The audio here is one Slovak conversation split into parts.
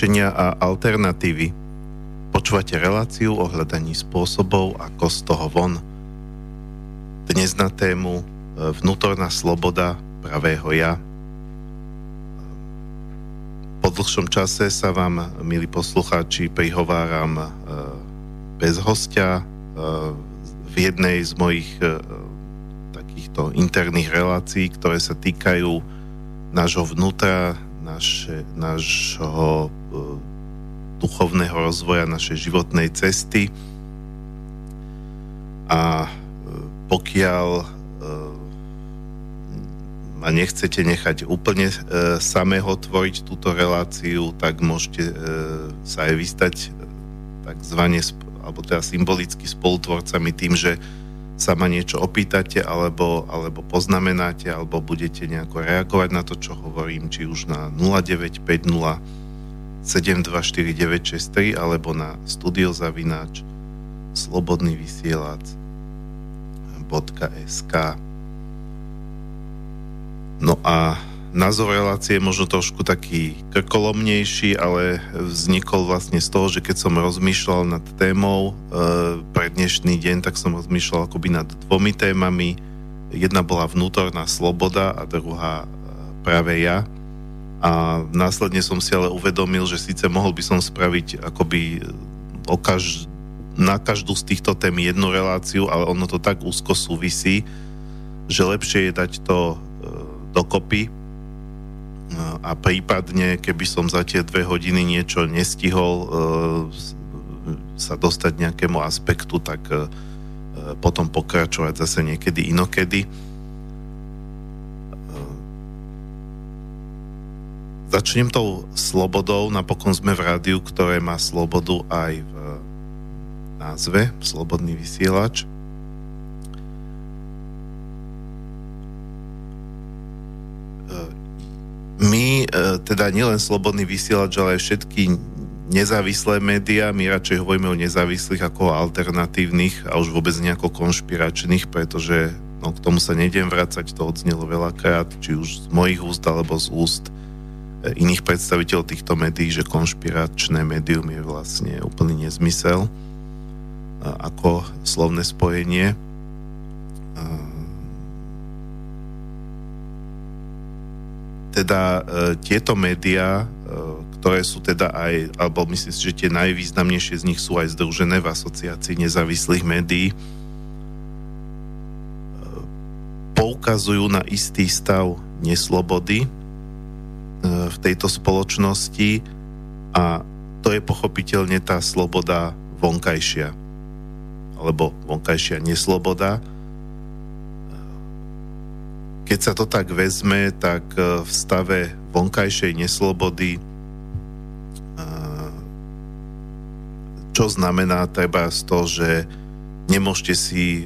riešenia a alternatívy. Počúvate reláciu o hľadaní spôsobov, ako z toho von. Dnes na tému e, vnútorná sloboda pravého ja. Po dlhšom čase sa vám, milí poslucháči, prihováram e, bez hostia e, v jednej z mojich takýchto interných relácií, ktoré sa týkajú nášho vnútra, naše, nášho duchovného rozvoja, našej životnej cesty. A e, pokiaľ e, ma nechcete nechať úplne samého tvoriť túto reláciu, tak môžete sa aj vystať takzvané, alebo teda symbolicky spolutvorcami tým, že sa ma niečo opýtate, alebo, alebo poznamenáte, alebo budete nejako reagovať na to, čo hovorím, či už na 0950 724963 alebo na studiozavináč slobodný vysielač .sk No a názov relácie je možno trošku taký krkolomnejší, ale vznikol vlastne z toho, že keď som rozmýšľal nad témou e, pre dnešný deň, tak som rozmýšľal akoby nad dvomi témami. Jedna bola vnútorná sloboda a druhá e, práve ja. A následne som si ale uvedomil, že síce mohol by som spraviť akoby o kaž, na každú z týchto tém jednu reláciu, ale ono to tak úzko súvisí, že lepšie je dať to e, dokopy a prípadne, keby som za tie dve hodiny niečo nestihol e, sa dostať nejakému aspektu, tak e, potom pokračovať zase niekedy inokedy. E, začnem tou slobodou, napokon sme v rádiu, ktoré má slobodu aj v názve, Slobodný vysielač. my, e, teda nielen slobodný vysielač, ale aj všetky nezávislé médiá, my radšej hovoríme o nezávislých ako o alternatívnych a už vôbec nejako konšpiračných, pretože no, k tomu sa nejdem vrácať, to odznelo veľakrát, či už z mojich úst alebo z úst e, iných predstaviteľov týchto médií, že konšpiračné médium je vlastne úplný nezmysel ako slovné spojenie. Teda e, tieto médiá, e, ktoré sú teda aj, alebo myslím si, že tie najvýznamnejšie z nich sú aj združené v asociácii nezávislých médií, e, poukazujú na istý stav neslobody v tejto spoločnosti a to je pochopiteľne tá sloboda vonkajšia. Alebo vonkajšia nesloboda, keď sa to tak vezme, tak e, v stave vonkajšej neslobody e, čo znamená treba z toho, že nemôžete si e,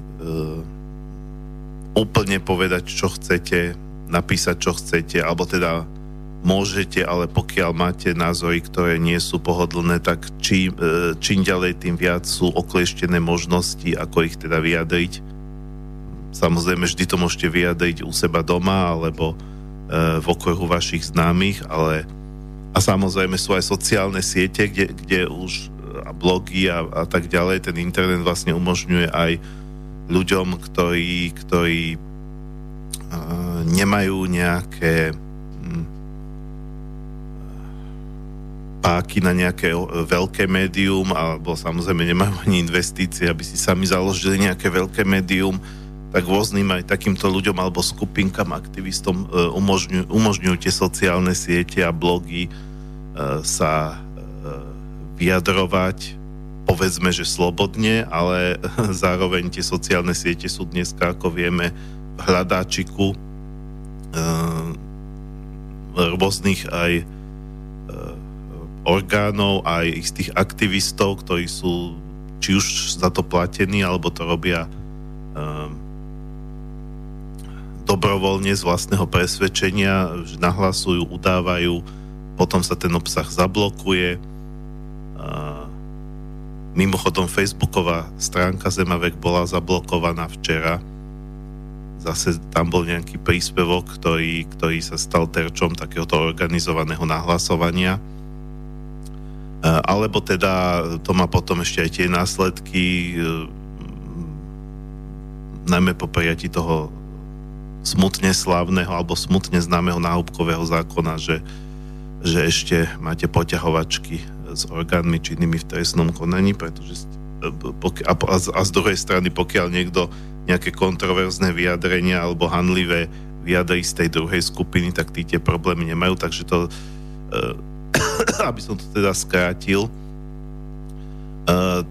úplne povedať, čo chcete, napísať, čo chcete, alebo teda môžete, ale pokiaľ máte názory, ktoré nie sú pohodlné, tak čím, čím ďalej, tým viac sú oklieštené možnosti, ako ich teda vyjadriť. Samozrejme, vždy to môžete vyjadriť u seba doma alebo e, v okruhu vašich známych, ale a samozrejme sú aj sociálne siete, kde, kde už a blogy a, a tak ďalej, ten internet vlastne umožňuje aj ľuďom, ktorí, ktorí e, nemajú nejaké páky na nejaké veľké médium alebo samozrejme nemajú ani investície, aby si sami založili nejaké veľké médium, tak rôznym aj takýmto ľuďom alebo skupinkám, aktivistom e, umožňujú, umožňujú tie sociálne siete a blogy e, sa e, vyjadrovať povedzme, že slobodne, ale zároveň tie sociálne siete sú dneska, ako vieme, v hľadáčiku rôznych aj orgánov, aj istých aktivistov, ktorí sú či už za to platení, alebo to robia dobrovoľne z vlastného presvedčenia, že nahlasujú, udávajú, potom sa ten obsah zablokuje. Mimochodom, facebooková stránka Zemavek bola zablokovaná včera. Zase tam bol nejaký príspevok, ktorý, ktorý sa stal terčom takéhoto organizovaného nahlasovania. Alebo teda to má potom ešte aj tie následky, najmä po prijatí toho smutne slávneho alebo smutne známeho náhubkového zákona, že, že ešte máte poťahovačky s orgánmi činnými v trestnom konaní, pretože a, a z druhej strany, pokiaľ niekto nejaké kontroverzné vyjadrenia alebo hanlivé vyjadrí z tej druhej skupiny, tak tí tie problémy nemajú, takže to, aby som to teda skrátil,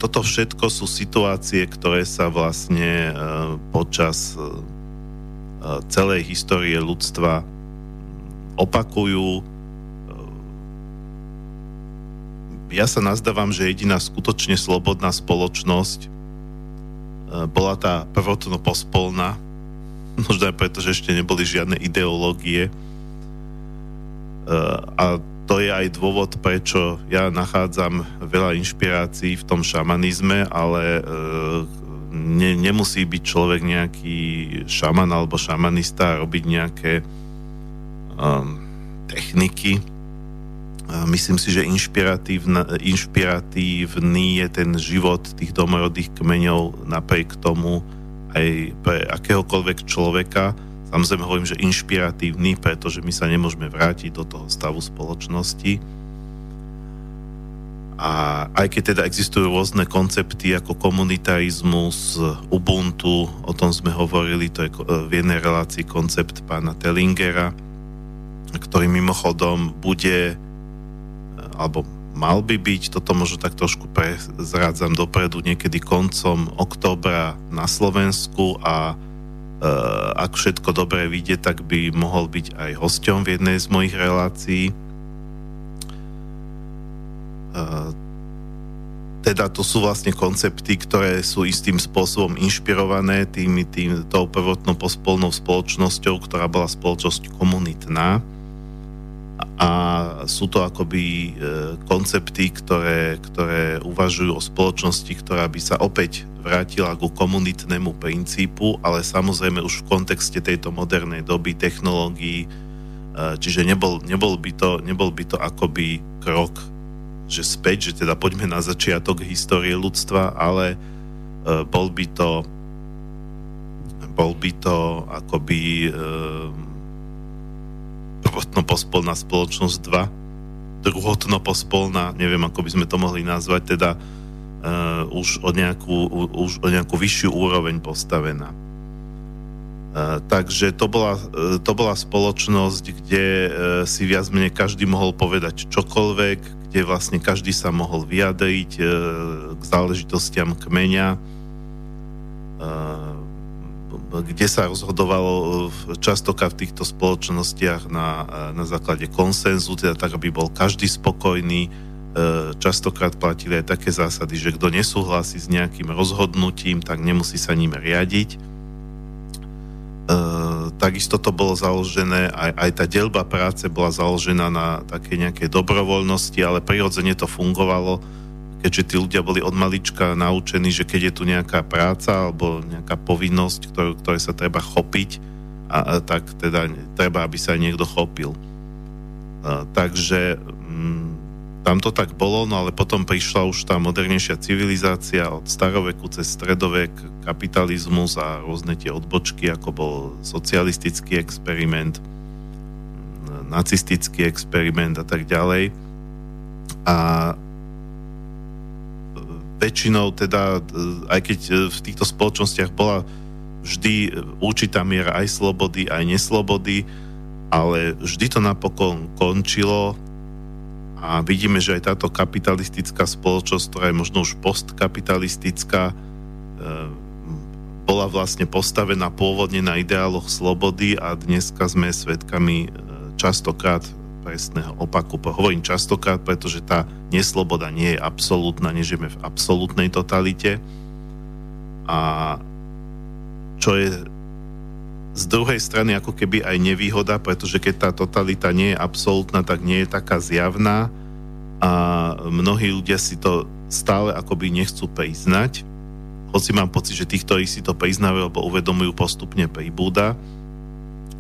toto všetko sú situácie, ktoré sa vlastne počas celej histórie ľudstva opakujú. Ja sa nazdávam, že jediná skutočne slobodná spoločnosť bola tá prvotno pospolná, možno aj preto, že ešte neboli žiadne ideológie. A to je aj dôvod, prečo ja nachádzam veľa inšpirácií v tom šamanizme, ale e, ne, nemusí byť človek nejaký šaman alebo šamanista a robiť nejaké um, techniky. Myslím si, že inšpiratívny je ten život tých domorodých kmeňov napriek tomu aj pre akéhokoľvek človeka, Samozrejme hovorím, že inšpiratívny, pretože my sa nemôžeme vrátiť do toho stavu spoločnosti. A aj keď teda existujú rôzne koncepty ako komunitarizmus, Ubuntu, o tom sme hovorili, to je v jednej relácii koncept pána Tellingera, ktorý mimochodom bude, alebo mal by byť, toto možno tak trošku prezrádzam dopredu, niekedy koncom oktobra na Slovensku a ak všetko dobre vidie, tak by mohol byť aj hosťom v jednej z mojich relácií. Eh, teda to sú vlastne koncepty, ktoré sú istým spôsobom inšpirované tým, tým tou prvotnou pospolnou spoločnosťou, ktorá bola spoločnosť komunitná a sú to akoby e, koncepty, ktoré, ktoré uvažujú o spoločnosti, ktorá by sa opäť vrátila ku komunitnému princípu, ale samozrejme už v kontexte tejto modernej doby, technológií, e, čiže nebol, nebol, by to, nebol by to akoby krok, že späť, že teda poďme na začiatok histórie ľudstva, ale e, bol by to bol by to akoby prvotno-pospolná spoločnosť 2, druhotno-pospolná, neviem ako by sme to mohli nazvať, teda uh, už, o nejakú, už o nejakú vyššiu úroveň postavená. Uh, takže to bola, uh, to bola spoločnosť, kde uh, si viac menej každý mohol povedať čokoľvek, kde vlastne každý sa mohol vyjadriť uh, k záležitostiam kmeňa. Uh, kde sa rozhodovalo častokrát v týchto spoločnostiach na, na základe konsenzu, teda tak, aby bol každý spokojný. E, častokrát platili aj také zásady, že kto nesúhlasí s nejakým rozhodnutím, tak nemusí sa ním riadiť. E, takisto to bolo založené, aj, aj tá delba práce bola založená na také nejakej dobrovoľnosti, ale prirodzene to fungovalo keďže tí ľudia boli od malička naučení, že keď je tu nejaká práca alebo nejaká povinnosť, ktorú, ktoré sa treba chopiť, a, a tak teda treba, aby sa aj niekto chopil. A, takže m, mm, tam to tak bolo, no ale potom prišla už tá modernejšia civilizácia od staroveku cez stredovek, kapitalizmus a rôzne tie odbočky, ako bol socialistický experiment, nacistický experiment a tak ďalej. A väčšinou teda, aj keď e, v týchto spoločnostiach bola vždy určitá miera aj slobody, aj neslobody, ale vždy to napokon končilo a vidíme, že aj táto kapitalistická spoločnosť, ktorá je možno už postkapitalistická, e, bola vlastne postavená pôvodne na ideáloch slobody a dneska sme svedkami e, častokrát presného opaku. Hovorím častokrát, pretože tá nesloboda nie je absolútna, nežijeme v absolútnej totalite. A čo je z druhej strany ako keby aj nevýhoda, pretože keď tá totalita nie je absolútna, tak nie je taká zjavná a mnohí ľudia si to stále akoby nechcú priznať. Hoci mám pocit, že týchto si to priznávajú alebo uvedomujú postupne pribúda.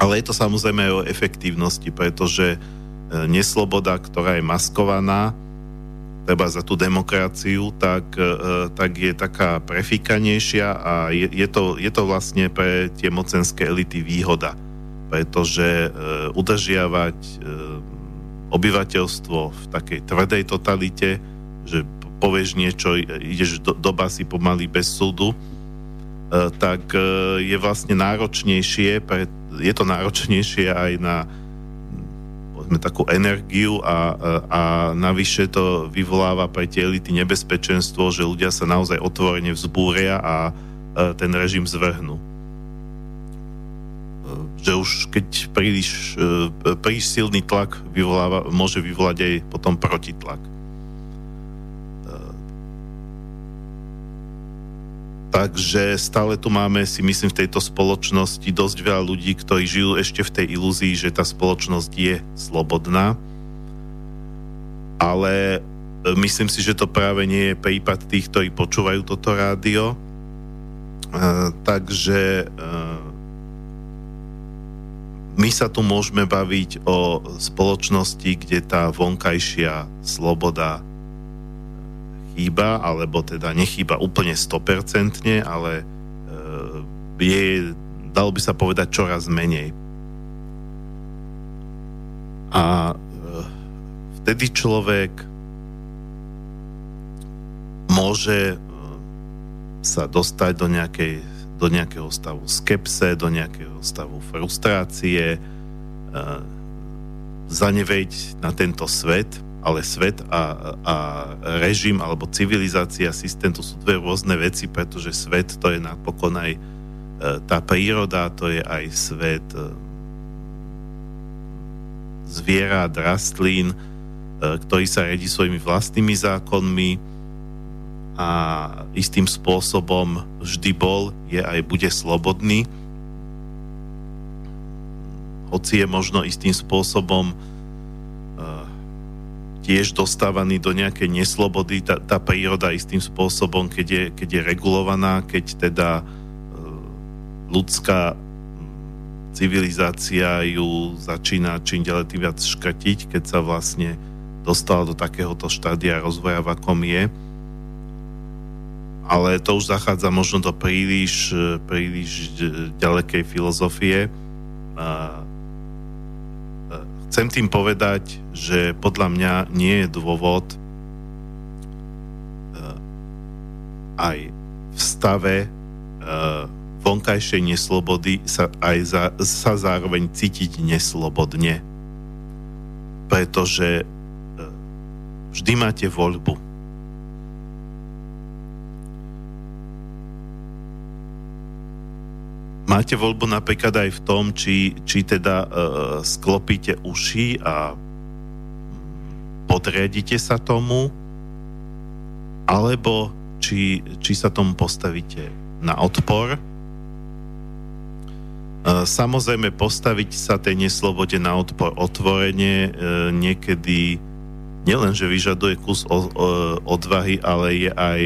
Ale je to samozrejme aj o efektívnosti, pretože uh, nesloboda, ktorá je maskovaná, treba za tú demokraciu, tak, tak je taká prefikanejšia a je, je, to, je to vlastne pre tie mocenské elity výhoda, pretože udržiavať obyvateľstvo v takej tvrdej totalite, že povieš niečo, ideš do, do basy pomaly bez súdu, tak je vlastne náročnejšie, je to náročnejšie aj na povedzme, takú energiu a, a navyše to vyvoláva pre tie elity nebezpečenstvo, že ľudia sa naozaj otvorene vzbúria a ten režim zvrhnú. Že už keď príliš, príliš silný tlak vyvoláva, môže vyvolať aj potom protitlak. Takže stále tu máme, si myslím, v tejto spoločnosti dosť veľa ľudí, ktorí žijú ešte v tej ilúzii, že tá spoločnosť je slobodná. Ale e, myslím si, že to práve nie je prípad tých, ktorí počúvajú toto rádio. E, takže e, my sa tu môžeme baviť o spoločnosti, kde tá vonkajšia sloboda chýba, alebo teda nechýba úplne 100%, ale e, je, dalo by sa povedať, čoraz menej. A e, vtedy človek môže e, sa dostať do, nejakej, do nejakého stavu skepse, do nejakého stavu frustrácie, zaneveť na tento svet, ale svet a, a režim alebo civilizácia, systém, to sú dve rôzne veci, pretože svet to je napokon aj e, tá príroda, to je aj svet e, zvierat, rastlín, e, ktorý sa redí svojimi vlastnými zákonmi a istým spôsobom vždy bol, je aj bude slobodný. Hoci je možno istým spôsobom tiež dostávaný do nejakej neslobody, tá, tá príroda istým spôsobom, keď je, keď je regulovaná, keď teda e, ľudská civilizácia ju začína čím ďalej tým viac škrtiť, keď sa vlastne dostala do takéhoto štádia rozvoja, v akom je. Ale to už zachádza možno do príliš, e, príliš e, ďalekej filozofie. Chcem tým povedať, že podľa mňa nie je dôvod eh, aj v stave eh, vonkajšej neslobody sa aj za, sa zároveň cítiť neslobodne. Pretože eh, vždy máte voľbu Máte voľbu napríklad aj v tom, či, či teda uh, sklopíte uši a podriadite sa tomu, alebo či, či sa tomu postavíte na odpor. Uh, samozrejme, postaviť sa tej neslobode na odpor otvorene uh, niekedy nielen, že vyžaduje kus odvahy, ale je aj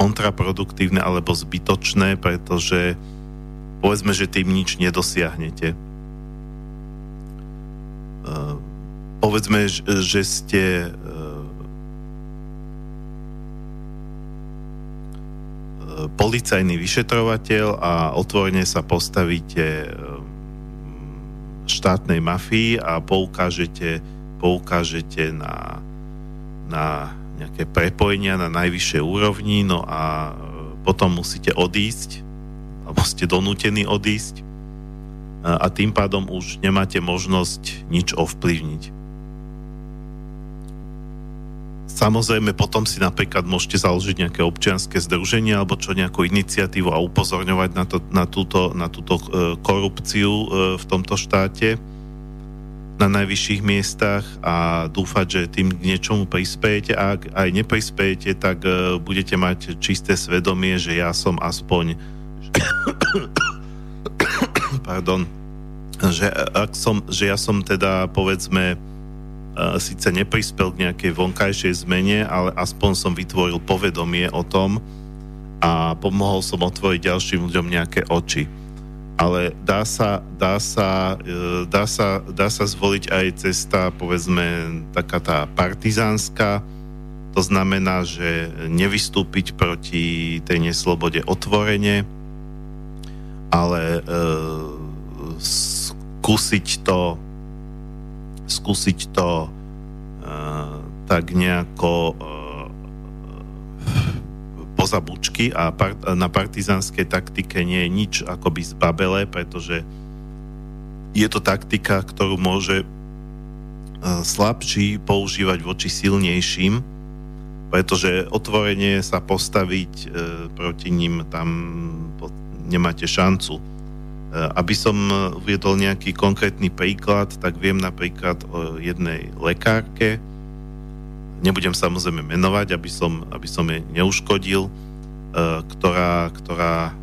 kontraproduktívne alebo zbytočné, pretože povedzme, že tým nič nedosiahnete. Uh, povedzme, že ste uh, policajný vyšetrovateľ a otvorene sa postavíte uh, štátnej mafii a poukážete, poukážete na, na nejaké prepojenia na najvyššej úrovni, no a potom musíte odísť alebo ste donútení odísť a tým pádom už nemáte možnosť nič ovplyvniť. Samozrejme, potom si napríklad môžete založiť nejaké občianske združenie alebo čo nejakú iniciatívu a upozorňovať na, to, na túto, na túto e, korupciu e, v tomto štáte na najvyšších miestach a dúfať, že tým niečomu prispiejete a ak aj neprispiejete, tak e, budete mať čisté svedomie, že ja som aspoň pardon, že, ak som, že ja som teda povedzme síce neprispel k nejakej vonkajšej zmene, ale aspoň som vytvoril povedomie o tom a pomohol som otvoriť ďalším ľuďom nejaké oči. Ale dá sa, dá sa, e, dá sa, dá sa zvoliť aj cesta, povedzme, taká tá partizánska, To znamená, že nevystúpiť proti tej neslobode otvorene, ale e, skúsiť to skúsiť to e, tak nejako e, poza bučky a part, na partizanskej taktike nie je nič akoby zbabelé, pretože je to taktika, ktorú môže e, slabší používať voči silnejším, pretože otvorenie sa postaviť e, proti ním tam nemáte šancu. E, aby som uviedol nejaký konkrétny príklad, tak viem napríklad o jednej lekárke, nebudem samozrejme menovať, aby som, aby som jej neuškodil, e, ktorá, ktorá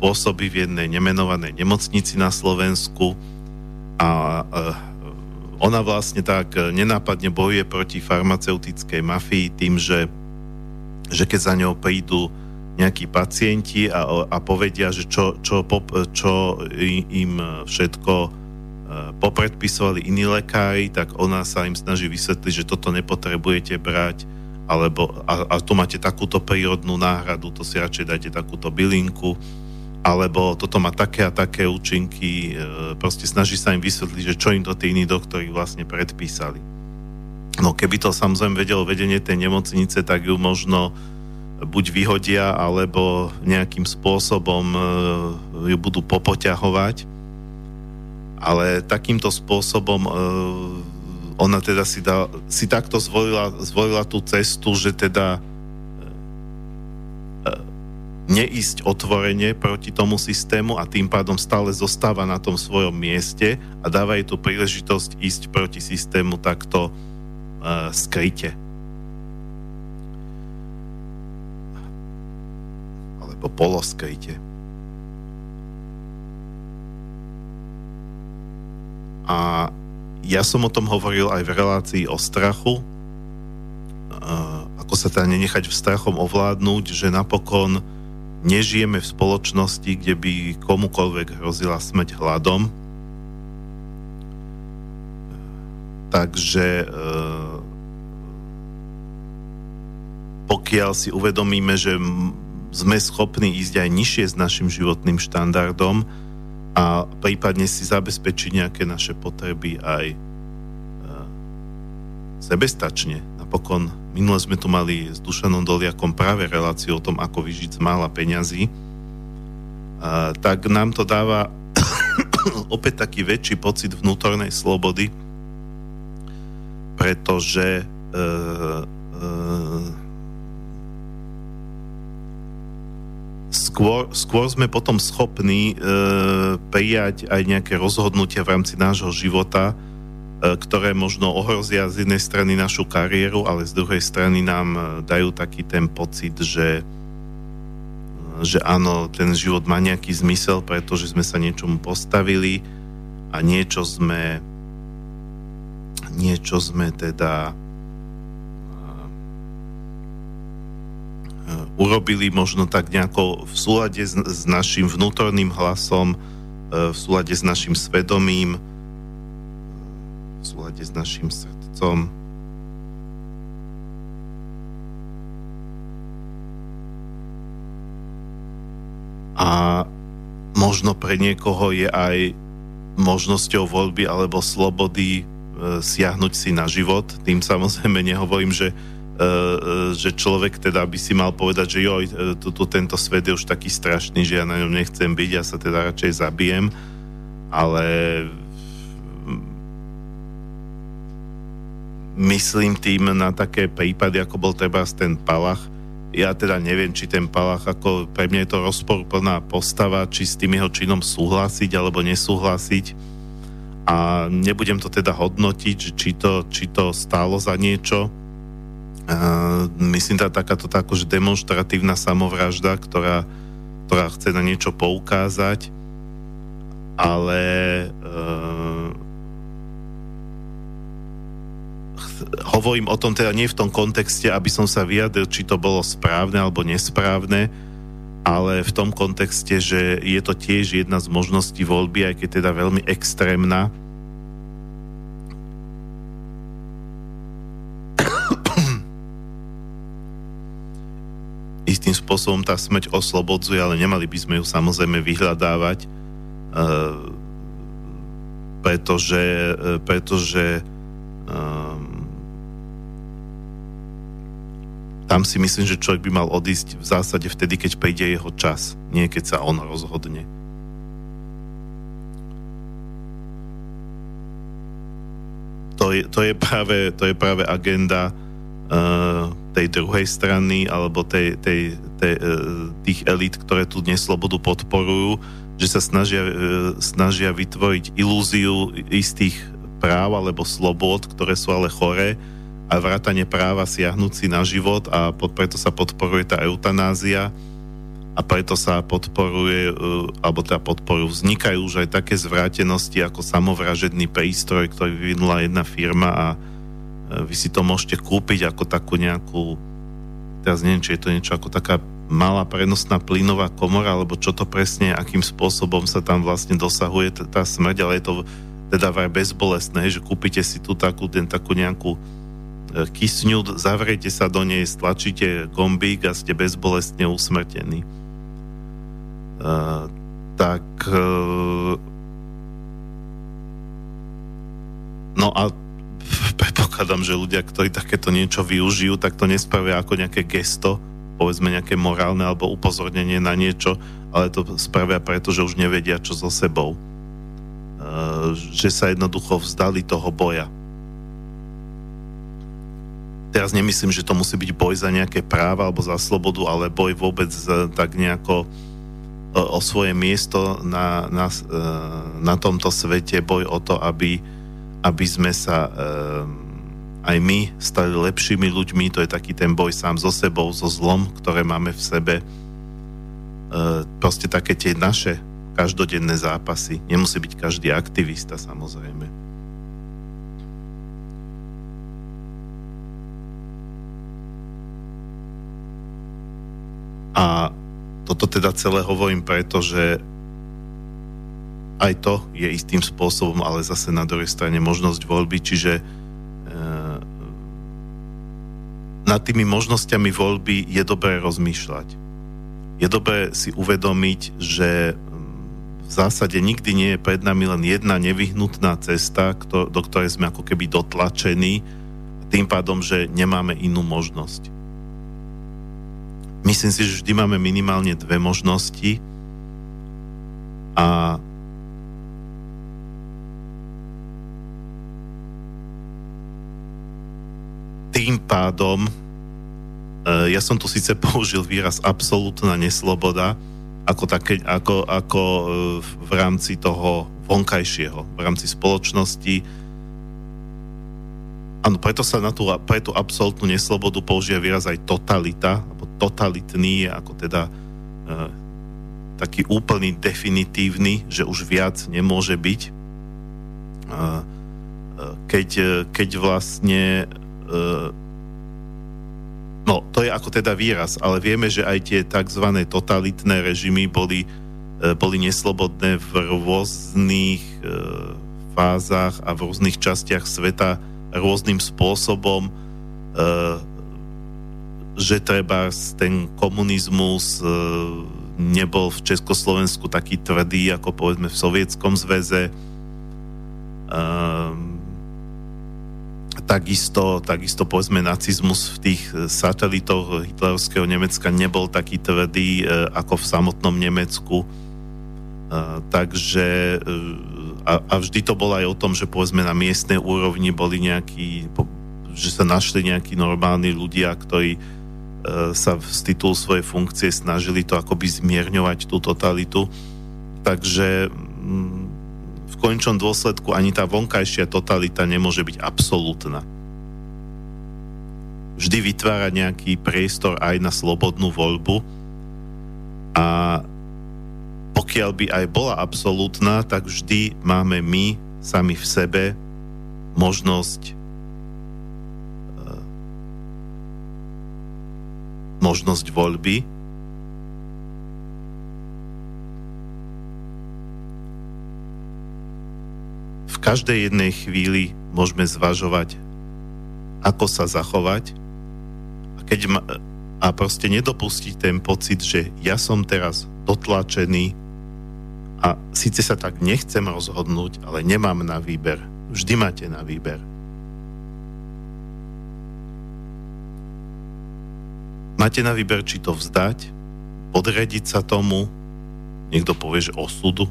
pôsobí v jednej nemenovanej nemocnici na Slovensku a ona vlastne tak nenápadne bojuje proti farmaceutickej mafii tým, že, že keď za ňou prídu nejakí pacienti a, a povedia, že čo, čo, čo im všetko e, popredpisovali iní lekári, tak ona sa im snaží vysvetliť, že toto nepotrebujete brať, alebo a, a tu máte takúto prírodnú náhradu, to si radšej dajte takúto bylinku alebo toto má také a také účinky, e, proste snaží sa im vysvetliť, že čo im to tí iní doktori vlastne predpísali. No keby to samozrejme vedelo vedenie tej nemocnice, tak ju možno buď vyhodia, alebo nejakým spôsobom e, ju budú popoťahovať. Ale takýmto spôsobom e, ona teda si, dá, si takto zvolila, zvolila tú cestu, že teda neísť otvorene proti tomu systému a tým pádom stále zostáva na tom svojom mieste a dáva jej tú príležitosť ísť proti systému takto uh, skryte. Alebo poloskryte. A ja som o tom hovoril aj v relácii o strachu, ako sa teda nenechať v strachom ovládnuť, že napokon nežijeme v spoločnosti, kde by komukoľvek hrozila smrť hladom. Takže e, pokiaľ si uvedomíme, že sme schopní ísť aj nižšie s našim životným štandardom a prípadne si zabezpečiť nejaké naše potreby aj e, sebestačne. Napokon Minule sme tu mali s Dušanom Doliakom práve reláciu o tom, ako vyžiť z mála peňazí. A, tak nám to dáva opäť taký väčší pocit vnútornej slobody, pretože e, e, skôr, skôr sme potom schopní e, prijať aj nejaké rozhodnutia v rámci nášho života, E, ktoré možno ohrozia z jednej strany našu kariéru, ale z druhej strany nám e, dajú taký ten pocit, že, že áno, ten život má nejaký zmysel, pretože sme sa niečomu postavili a niečo sme niečo sme teda e, urobili možno tak nejako v súlade s, s našim vnútorným hlasom, v súlade s našim svedomím, v súlade s našim srdcom. A možno pre niekoho je aj možnosťou voľby alebo slobody e, siahnuť si na život. Tým samozrejme nehovorím, že, e, e, že človek teda by si mal povedať, že joj, e, tu, tu, tento svet je už taký strašný, že ja na ňom nechcem byť, ja sa teda radšej zabijem, ale myslím tým na také prípady, ako bol treba ten Palach. Ja teda neviem, či ten Palach, ako pre mňa je to rozporplná postava, či s tým jeho činom súhlasiť alebo nesúhlasiť. A nebudem to teda hodnotiť, či to, či to stálo za niečo. Myslím, tá takáto tá akože demonstratívna samovražda, ktorá, ktorá chce na niečo poukázať, ale uh, hovorím o tom teda nie v tom kontexte, aby som sa vyjadril, či to bolo správne alebo nesprávne, ale v tom kontexte, že je to tiež jedna z možností voľby, aj keď teda veľmi extrémna. Istým spôsobom tá smrť oslobodzuje, ale nemali by sme ju samozrejme vyhľadávať, pretože, pretože um, tam si myslím, že človek by mal odísť v zásade vtedy, keď príde jeho čas, nie keď sa on rozhodne. To je, to je, práve, to je práve agenda tej druhej strany alebo tej, tej, tej, uh, tých elít, ktoré tu neslobodu podporujú, že sa snažia, uh, snažia vytvoriť ilúziu istých práv alebo slobod, ktoré sú ale choré a vrátanie práva siahnúci na život a pod, preto sa podporuje tá eutanázia a preto sa podporuje, alebo teda podporujú, vznikajú už aj také zvrátenosti ako samovražedný prístroj, ktorý vyvinula jedna firma a vy si to môžete kúpiť ako takú nejakú, teraz neviem, či je to niečo ako taká malá prenosná plynová komora, alebo čo to presne, akým spôsobom sa tam vlastne dosahuje tá smrť, ale je to teda vraj bezbolestné, že kúpite si tu takú, ten, takú nejakú E, kysňu, zavrete sa do nej, stlačíte gombík a ste bezbolestne usmrtení. Uh, tak uh, no a predpokladám, že ľudia, ktorí takéto niečo využijú, tak to nespravia ako nejaké gesto, povedzme nejaké morálne alebo upozornenie na niečo, ale to spravia preto, že už nevedia, čo so sebou. Uh, že sa jednoducho vzdali toho boja teraz nemyslím, že to musí byť boj za nejaké práva alebo za slobodu, ale boj vôbec tak nejako e, o svoje miesto na, na, na tomto svete, boj o to, aby, aby sme sa e, aj my stali lepšími ľuďmi, to je taký ten boj sám so sebou, so zlom, ktoré máme v sebe. Proste také tie naše každodenné zápasy. Nemusí byť každý aktivista, samozrejme. A toto teda celé hovorím preto, že aj to je istým spôsobom, ale zase na druhej strane možnosť voľby, čiže e, nad tými možnosťami voľby je dobré rozmýšľať. Je dobré si uvedomiť, že v zásade nikdy nie je pred nami len jedna nevyhnutná cesta, do ktorej sme ako keby dotlačení, tým pádom, že nemáme inú možnosť. Myslím si, že vždy máme minimálne dve možnosti a tým pádom e, ja som tu síce použil výraz absolútna nesloboda ako, také, ako, ako e, v rámci toho vonkajšieho, v rámci spoločnosti. Áno, preto sa na tú, pre tú absolútnu neslobodu použije výraz aj totalita, totalitný, ako teda e, taký úplný definitívny, že už viac nemôže byť. E, keď, keď vlastne no, to je ako teda výraz, ale vieme, že aj tie tzv. totalitné režimy boli, boli neslobodné v rôznych fázach a v rôznych častiach sveta rôznym spôsobom že treba ten komunizmus e, nebol v Československu taký tvrdý, ako povedzme v Sovietskom zväze. Um, takisto, takisto povedzme nacizmus v tých satelitoch hitlerovského Nemecka nebol taký tvrdý uh, ako v samotnom Nemecku. Uh, takže a, vždy to bolo aj o tom, že povedzme na miestnej úrovni boli nejakí, že sa našli nejakí normálni ľudia, ktorí E, sa z titulu svojej funkcie snažili to akoby zmierňovať tú totalitu. Takže mm, v končnom dôsledku ani tá vonkajšia totalita nemôže byť absolútna. Vždy vytvára nejaký priestor aj na slobodnú voľbu a pokiaľ by aj bola absolútna, tak vždy máme my sami v sebe možnosť možnosť voľby. V každej jednej chvíli môžeme zvažovať, ako sa zachovať. A keď ma, a proste nedopustiť ten pocit, že ja som teraz dotlačený a síce sa tak nechcem rozhodnúť, ale nemám na výber. Vždy máte na výber. Máte na výber, či to vzdať, podrediť sa tomu, niekto povie, že osudu,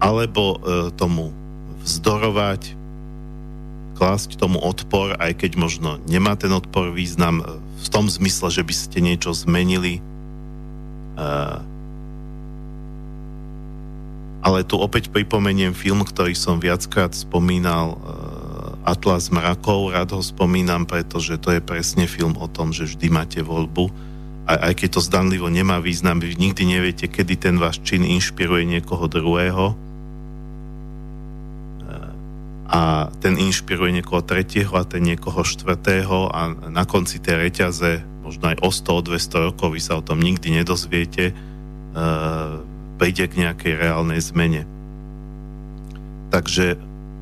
alebo e, tomu vzdorovať, klásť tomu odpor, aj keď možno nemá ten odpor význam e, v tom zmysle, že by ste niečo zmenili. Uh, ale tu opäť pripomeniem film, ktorý som viackrát spomínal, Atlas mrakov, rád ho spomínam, pretože to je presne film o tom, že vždy máte voľbu. A aj keď to zdanlivo nemá význam, vy nikdy neviete, kedy ten váš čin inšpiruje niekoho druhého a ten inšpiruje niekoho tretieho a ten niekoho štvrtého a na konci tej reťaze, možno aj o 100, o 200 rokov, vy sa o tom nikdy nedozviete, uh, príde k nejakej reálnej zmene. Takže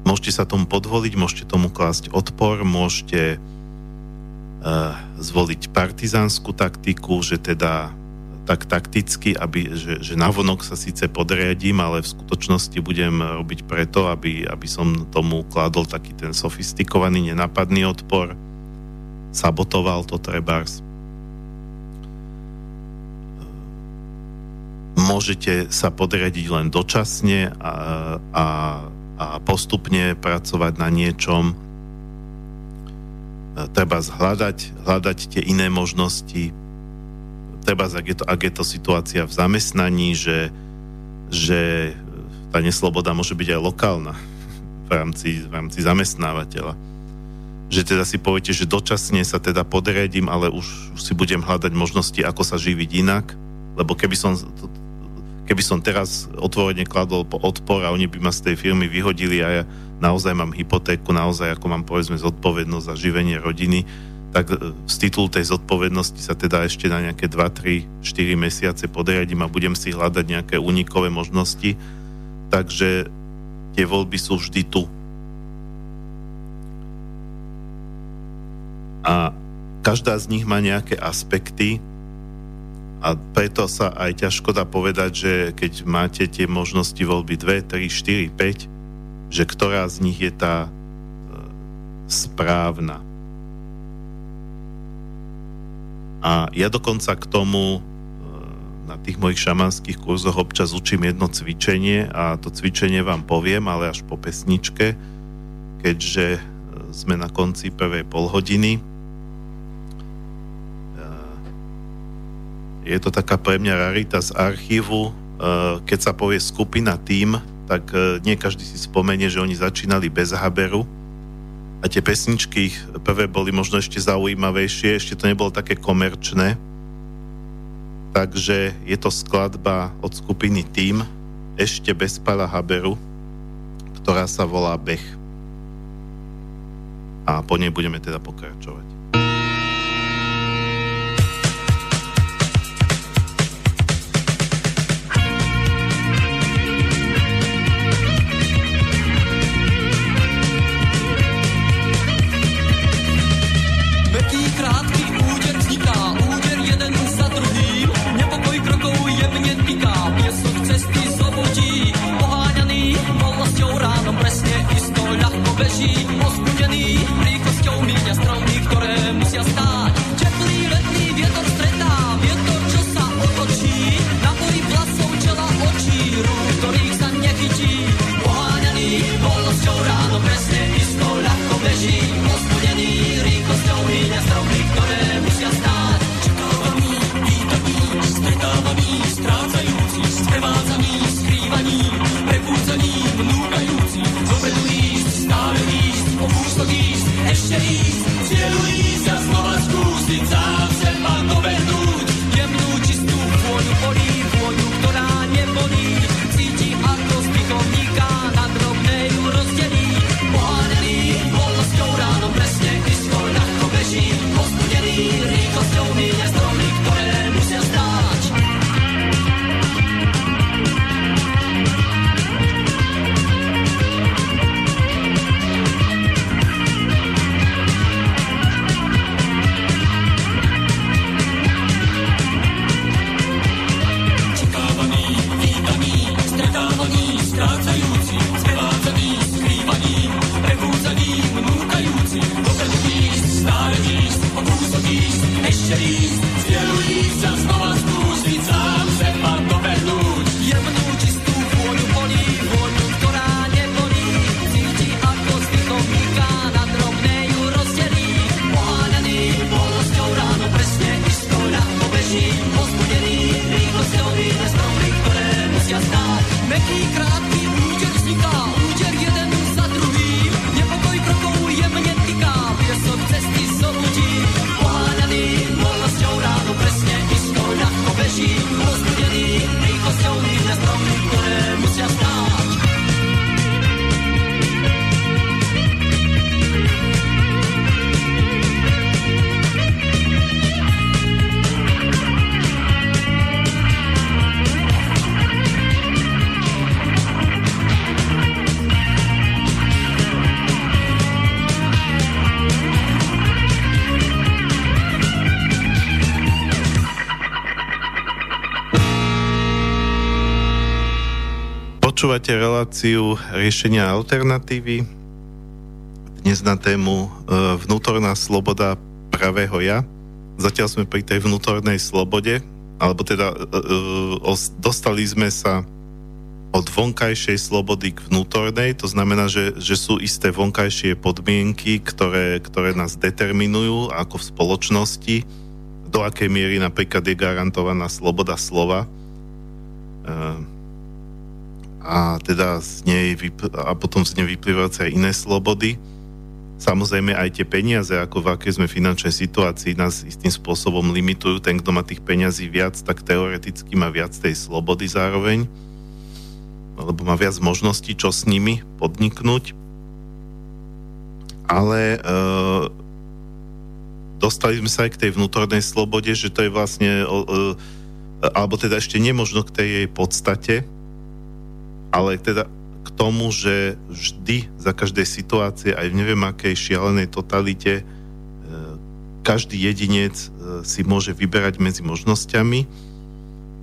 môžete sa tomu podvoliť, môžete tomu klásť odpor, môžete uh, zvoliť partizánsku taktiku, že teda tak takticky, aby, že, že navonok sa síce podriadím, ale v skutočnosti budem robiť preto, aby, aby som tomu kladol taký ten sofistikovaný, nenapadný odpor, sabotoval to trebárs. Môžete sa podriadiť len dočasne a, a, a postupne pracovať na niečom, treba zhľadať, hľadať tie iné možnosti, treba, ak je to, ak je to situácia v zamestnaní, že, že tá nesloboda môže byť aj lokálna v rámci, v rámci zamestnávateľa. Že teda si poviete, že dočasne sa teda podredím, ale už, už si budem hľadať možnosti, ako sa živiť inak, lebo keby som, keby som teraz otvorene kladol po odpor a oni by ma z tej firmy vyhodili a ja naozaj mám hypotéku, naozaj ako mám povedzme zodpovednosť za živenie rodiny, tak e, z titulu tej zodpovednosti sa teda ešte na nejaké 2, 3, 4 mesiace podriadím a budem si hľadať nejaké unikové možnosti. Takže tie voľby sú vždy tu. A každá z nich má nejaké aspekty a preto sa aj ťažko dá povedať, že keď máte tie možnosti voľby 2, 3, 4, 5, že ktorá z nich je tá e, správna. A ja dokonca k tomu e, na tých mojich šamanských kurzoch občas učím jedno cvičenie a to cvičenie vám poviem, ale až po pesničke, keďže e, sme na konci prvej polhodiny. E, je to taká pre mňa rarita z archívu. Keď sa povie skupina tým, tak nie každý si spomenie, že oni začínali bez haberu, a tie pesničky prvé boli možno ešte zaujímavejšie, ešte to nebolo také komerčné. Takže je to skladba od skupiny Team, ešte bez Pala Haberu, ktorá sa volá Bech. A po nej budeme teda pokračovať. Počúvate reláciu riešenia alternatívy. Dnes na tému e, vnútorná sloboda pravého ja. Zatiaľ sme pri tej vnútornej slobode, alebo teda e, e, dostali sme sa od vonkajšej slobody k vnútornej, to znamená, že, že sú isté vonkajšie podmienky, ktoré, ktoré nás determinujú ako v spoločnosti, do akej miery napríklad je garantovaná sloboda slova a teda z nej vypl- a potom z nej vyplývajúce aj iné slobody. Samozrejme aj tie peniaze, ako v akej sme finančnej situácii, nás istým spôsobom limitujú. Ten, kto má tých peňazí viac, tak teoreticky má viac tej slobody zároveň, lebo má viac možností, čo s nimi podniknúť. Ale e, dostali sme sa aj k tej vnútornej slobode, že to je vlastne, e, alebo teda ešte nemožno k tej jej podstate, ale teda k tomu, že vždy za každej situácie, aj v neviem akej šialenej totalite, e, každý jedinec e, si môže vyberať medzi možnosťami.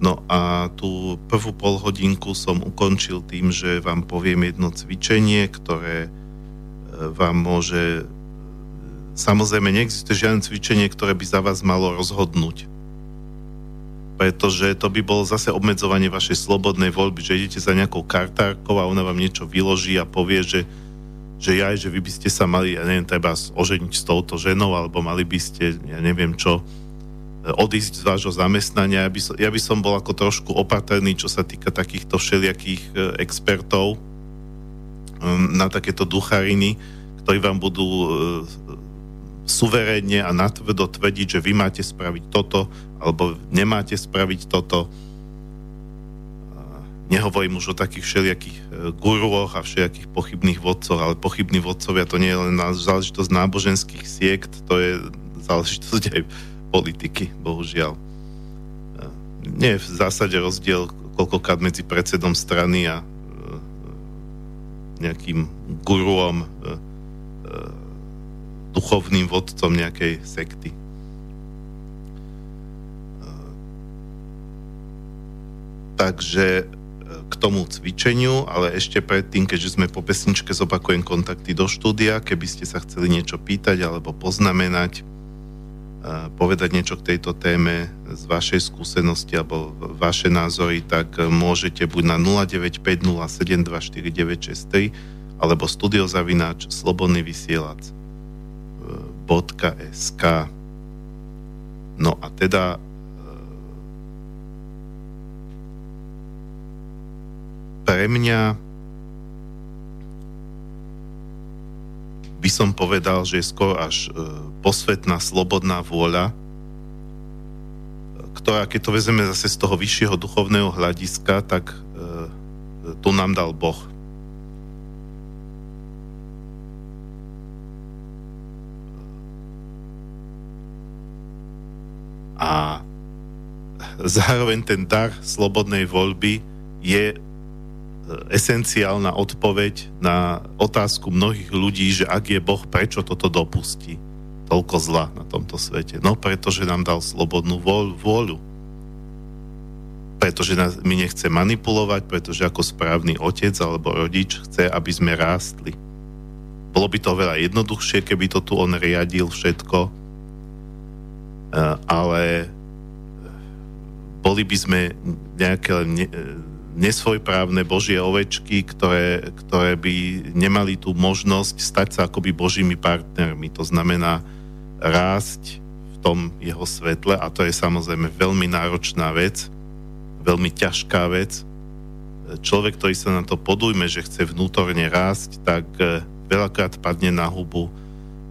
No a tú prvú polhodinku som ukončil tým, že vám poviem jedno cvičenie, ktoré e, vám môže... Samozrejme, neexistuje žiadne cvičenie, ktoré by za vás malo rozhodnúť pretože to by bolo zase obmedzovanie vašej slobodnej voľby, že idete za nejakou kartárkou a ona vám niečo vyloží a povie, že, že aj, že vy by ste sa mali, ja neviem, treba oženiť s touto ženou, alebo mali by ste, ja neviem čo, odísť z vášho zamestnania. Ja by, som, ja by som bol ako trošku opatrný, čo sa týka takýchto všelijakých e, expertov um, na takéto duchariny, ktorí vám budú e, suverénne a natvrdo tvrdiť, že vy máte spraviť toto alebo nemáte spraviť toto. Nehovorím už o takých všelijakých e, guruoch a všelijakých pochybných vodcoch, ale pochybní vodcovia to nie je len záležitosť náboženských siekt, to je záležitosť aj politiky, bohužiaľ. E, nie je v zásade rozdiel koľkokrát medzi predsedom strany a e, nejakým guruom, duchovným vodcom nejakej sekty. Takže e, k tomu cvičeniu, ale ešte predtým, keďže sme po pesničke, zopakujem kontakty do štúdia, keby ste sa chceli niečo pýtať alebo poznamenať, e, povedať niečo k tejto téme z vašej skúsenosti alebo vaše názory, tak môžete buď na 0950724963 alebo studiozavináč slobodný vysielač .sk No a teda pre mňa by som povedal, že je skoro až e, posvetná slobodná vôľa, ktorá, keď to vezeme zase z toho vyššieho duchovného hľadiska, tak e, tu nám dal Boh. A zároveň ten dar slobodnej voľby je esenciálna odpoveď na otázku mnohých ľudí, že ak je Boh, prečo toto dopustí? Toľko zla na tomto svete. No pretože nám dal slobodnú vôľu. Pretože nás, mi nechce manipulovať, pretože ako správny otec alebo rodič chce, aby sme rástli. Bolo by to veľa jednoduchšie, keby to tu on riadil všetko, e, ale boli by sme nejaké nesvojprávne božie ovečky, ktoré, ktoré by nemali tú možnosť stať sa akoby božími partnermi. To znamená rásť v tom jeho svetle a to je samozrejme veľmi náročná vec, veľmi ťažká vec. Človek, ktorý sa na to podujme, že chce vnútorne rásť, tak e, veľakrát padne na hubu,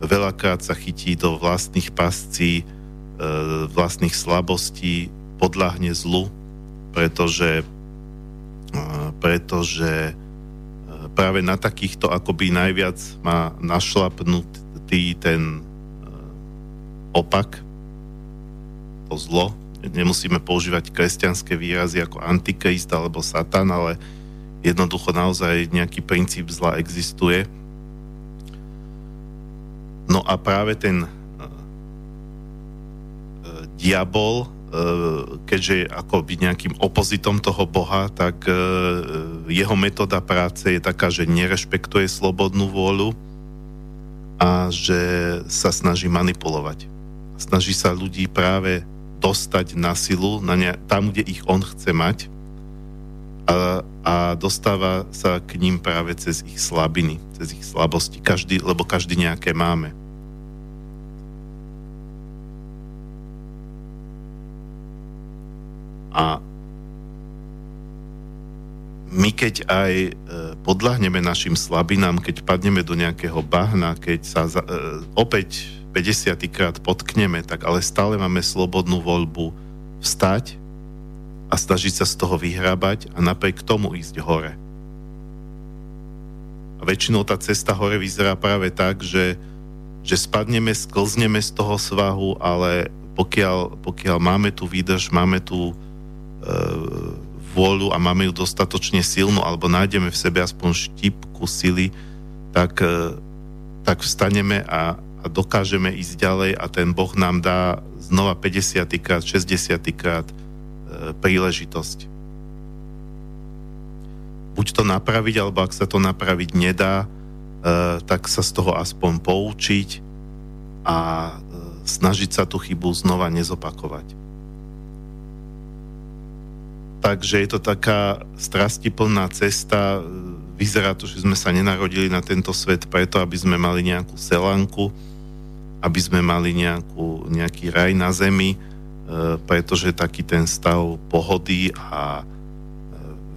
veľakrát sa chytí do vlastných pascí, e, vlastných slabostí, podľahne zlu, pretože pretože e, práve na takýchto akoby najviac má našlapnutý ten e, opak, to zlo. Nemusíme používať kresťanské výrazy ako antikrist alebo satan, ale jednoducho naozaj nejaký princíp zla existuje. No a práve ten uh, diabol keďže je akoby nejakým opozitom toho Boha, tak jeho metóda práce je taká, že nerešpektuje slobodnú vôľu a že sa snaží manipulovať. Snaží sa ľudí práve dostať na silu na ne, tam, kde ich on chce mať a, a dostáva sa k ním práve cez ich slabiny, cez ich slabosti, každý, lebo každý nejaké máme. A my keď aj e, podľahneme našim slabinám, keď padneme do nejakého bahna, keď sa za, e, opäť 50 krát potkneme, tak ale stále máme slobodnú voľbu vstať a snažiť sa z toho vyhrábať a napriek tomu ísť hore. A väčšinou tá cesta hore vyzerá práve tak, že, že spadneme, sklzneme z toho svahu, ale pokiaľ, pokiaľ máme tu výdrž, máme tu e, vôľu a máme ju dostatočne silnú, alebo nájdeme v sebe aspoň štipku sily, tak, e, tak vstaneme a, a dokážeme ísť ďalej a ten Boh nám dá znova 50 krát, 60 krát e, príležitosť. Buď to napraviť, alebo ak sa to napraviť nedá, e, tak sa z toho aspoň poučiť a e, snažiť sa tú chybu znova nezopakovať. Takže je to taká strastiplná cesta. Vyzerá to, že sme sa nenarodili na tento svet preto, aby sme mali nejakú selanku, aby sme mali nejakú, nejaký raj na zemi, e, pretože taký ten stav pohody a e,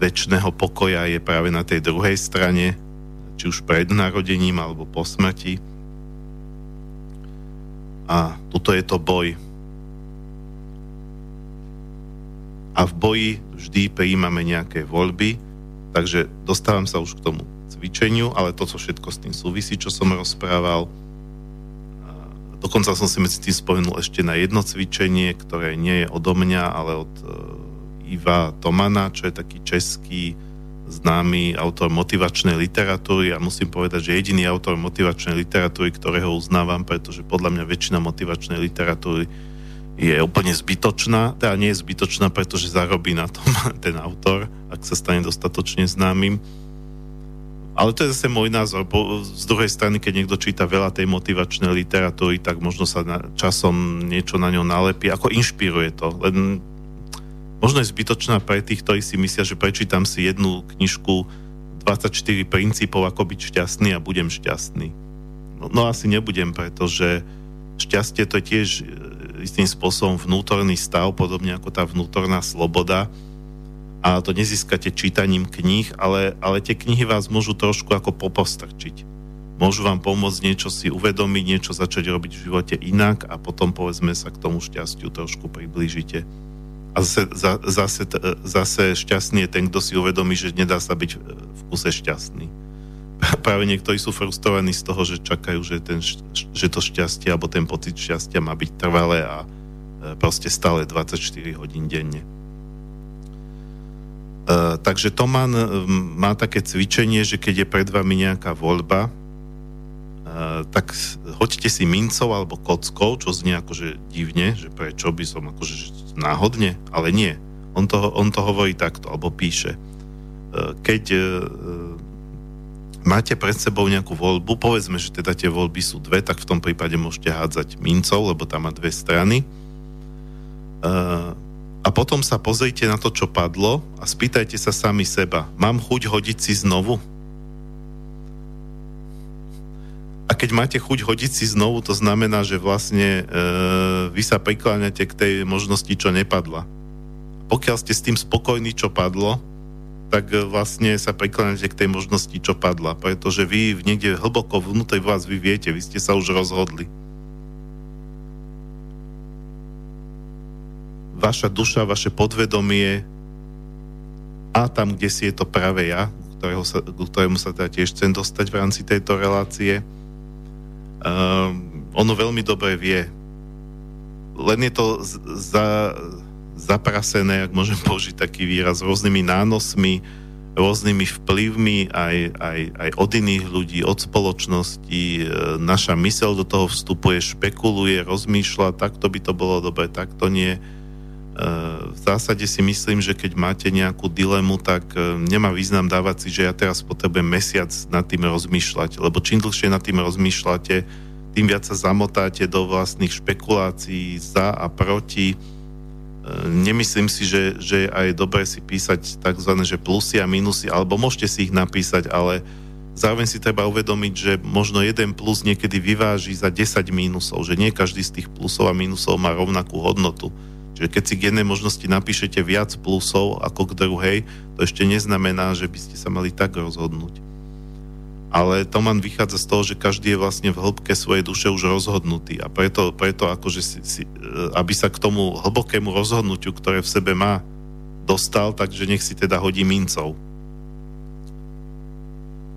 väčšného pokoja je práve na tej druhej strane, či už pred narodením alebo po smrti. A tuto je to boj. A v boji vždy prijímame nejaké voľby, takže dostávam sa už k tomu cvičeniu, ale to, co všetko s tým súvisí, čo som rozprával. Dokonca som si medzi tým spomenul ešte na jedno cvičenie, ktoré nie je odo mňa, ale od e, Iva Tomana, čo je taký český známy autor motivačnej literatúry a musím povedať, že jediný autor motivačnej literatúry, ktorého uznávam, pretože podľa mňa väčšina motivačnej literatúry je úplne zbytočná, teda nie je zbytočná, pretože zarobí na tom ten autor, ak sa stane dostatočne známym. Ale to je zase môj názor. Po, z druhej strany, keď niekto číta veľa tej motivačnej literatúry, tak možno sa na, časom niečo na ňo nalepí, ako inšpiruje to. Len možno je zbytočná pre tých, ktorí si myslia, že prečítam si jednu knižku 24 princípov, ako byť šťastný a budem šťastný. No, no asi nebudem, pretože šťastie to je tiež istým spôsobom vnútorný stav, podobne ako tá vnútorná sloboda. A to nezískate čítaním kníh, ale, ale tie knihy vás môžu trošku ako popostrčiť. Môžu vám pomôcť niečo si uvedomiť, niečo začať robiť v živote inak a potom povedzme sa k tomu šťastiu trošku priblížite. A zase, zase, zase šťastný je ten, kto si uvedomí, že nedá sa byť v kuse šťastný práve niektorí sú frustrovaní z toho, že čakajú, že, ten, že to šťastie alebo ten pocit šťastia má byť trvalé a e, proste stále 24 hodín denne. Uh, takže Toman má také cvičenie, že keď je pred vami nejaká voľba, uh, tak hoďte si mincov alebo kockou, čo znie akože divne, že prečo by som akože že náhodne, ale nie. On to, on to hovorí takto, alebo píše. Keď máte pred sebou nejakú voľbu, povedzme, že teda tie voľby sú dve, tak v tom prípade môžete hádzať mincov, lebo tam má dve strany. Uh, a potom sa pozrite na to, čo padlo a spýtajte sa sami seba, mám chuť hodiť si znovu? A keď máte chuť hodiť si znovu, to znamená, že vlastne uh, vy sa prikláňate k tej možnosti, čo nepadla. Pokiaľ ste s tým spokojní, čo padlo, tak e, vlastne sa prikláňate k tej možnosti, čo padla. Pretože vy niekde hlboko vnútri vás vy viete, vy ste sa už rozhodli. Vaša duša, vaše podvedomie a tam, kde si je to práve ja, ktorého sa, ktorému sa teda tiež chcem dostať v rámci tejto relácie, um, ono veľmi dobre vie. Len je to za, zaprasené, ak môžem použiť taký výraz, rôznymi nánosmi, rôznymi vplyvmi aj, aj, aj od iných ľudí, od spoločnosti. E, naša mysel do toho vstupuje, špekuluje, rozmýšľa, takto by to bolo dobre, takto nie. v zásade si myslím, že keď máte nejakú dilemu, tak e, nemá význam dávať si, že ja teraz potrebujem mesiac nad tým rozmýšľať, lebo čím dlhšie nad tým rozmýšľate, tým viac sa zamotáte do vlastných špekulácií za a proti. Nemyslím si, že, že je aj dobre si písať tzv. Že plusy a minusy, alebo môžete si ich napísať, ale zároveň si treba uvedomiť, že možno jeden plus niekedy vyváži za 10 mínusov, že nie každý z tých plusov a mínusov má rovnakú hodnotu. Čiže keď si k jednej možnosti napíšete viac plusov ako k druhej, to ešte neznamená, že by ste sa mali tak rozhodnúť. Ale to man vychádza z toho, že každý je vlastne v hĺbke svojej duše už rozhodnutý a preto, preto akože si, si, e, aby sa k tomu hlbokému rozhodnutiu, ktoré v sebe má, dostal, takže nech si teda hodí mincov.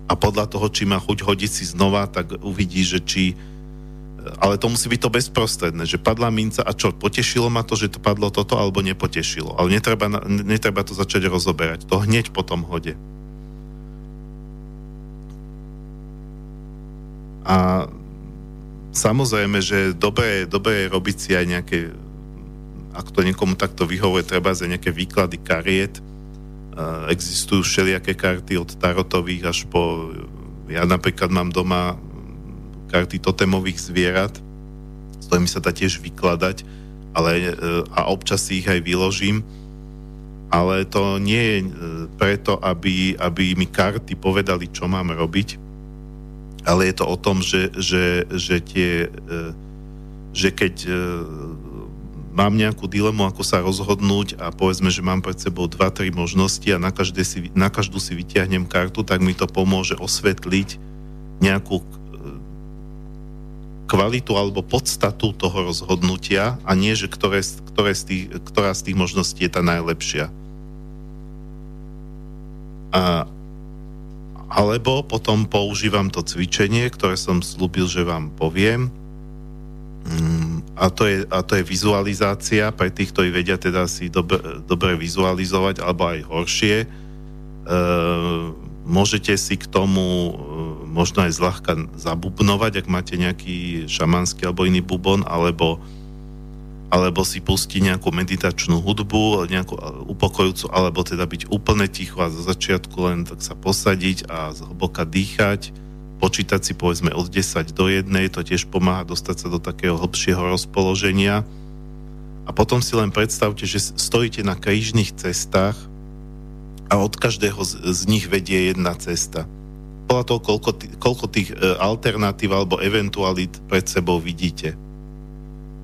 A podľa toho, či má chuť hodiť si znova, tak uvidí, že či, ale to musí byť to bezprostredné, že padla minca a čo, potešilo ma to, že to padlo toto, alebo nepotešilo. Ale netreba, netreba to začať rozoberať. To hneď po tom hode. A samozrejme, že dobre, dobre je robiť si aj nejaké, ak to niekomu takto vyhovuje, treba za nejaké výklady kariet. Existujú všelijaké karty od tarotových až po... Ja napríklad mám doma karty totémových zvierat, s ktorými sa dá tiež vykladať, ale, e, a občas si ich aj vyložím, ale to nie je e, preto, aby, aby mi karty povedali, čo mám robiť, ale je to o tom, že, že, že, tie, e, že keď mám nejakú dilemu, ako sa rozhodnúť a povedzme, že mám pred sebou 2-3 možnosti a na, si, na každú si vyťahnem kartu, tak mi to pomôže osvetliť nejakú kvalitu alebo podstatu toho rozhodnutia a nie, že ktoré, ktoré z tých, ktorá z tých možností je tá najlepšia. A, alebo potom používam to cvičenie, ktoré som slúbil, že vám poviem. Mm, a to je, a to je vizualizácia pre tých, ktorí vedia teda si dobre, dobre vizualizovať, alebo aj horšie. E, môžete si k tomu možno aj zľahka zabubnovať, ak máte nejaký šamanský alebo iný bubon, alebo, alebo si pustiť nejakú meditačnú hudbu, nejakú upokojúcu, alebo teda byť úplne ticho a za začiatku len tak sa posadiť a zhlboka dýchať, počítať si povedzme od 10 do 1, to tiež pomáha dostať sa do takého hlbšieho rozpoloženia. A potom si len predstavte, že stojíte na krížnych cestách a od každého z, z nich vedie jedna cesta podľa toho, koľko, koľko tých e, alternatív alebo eventualít pred sebou vidíte.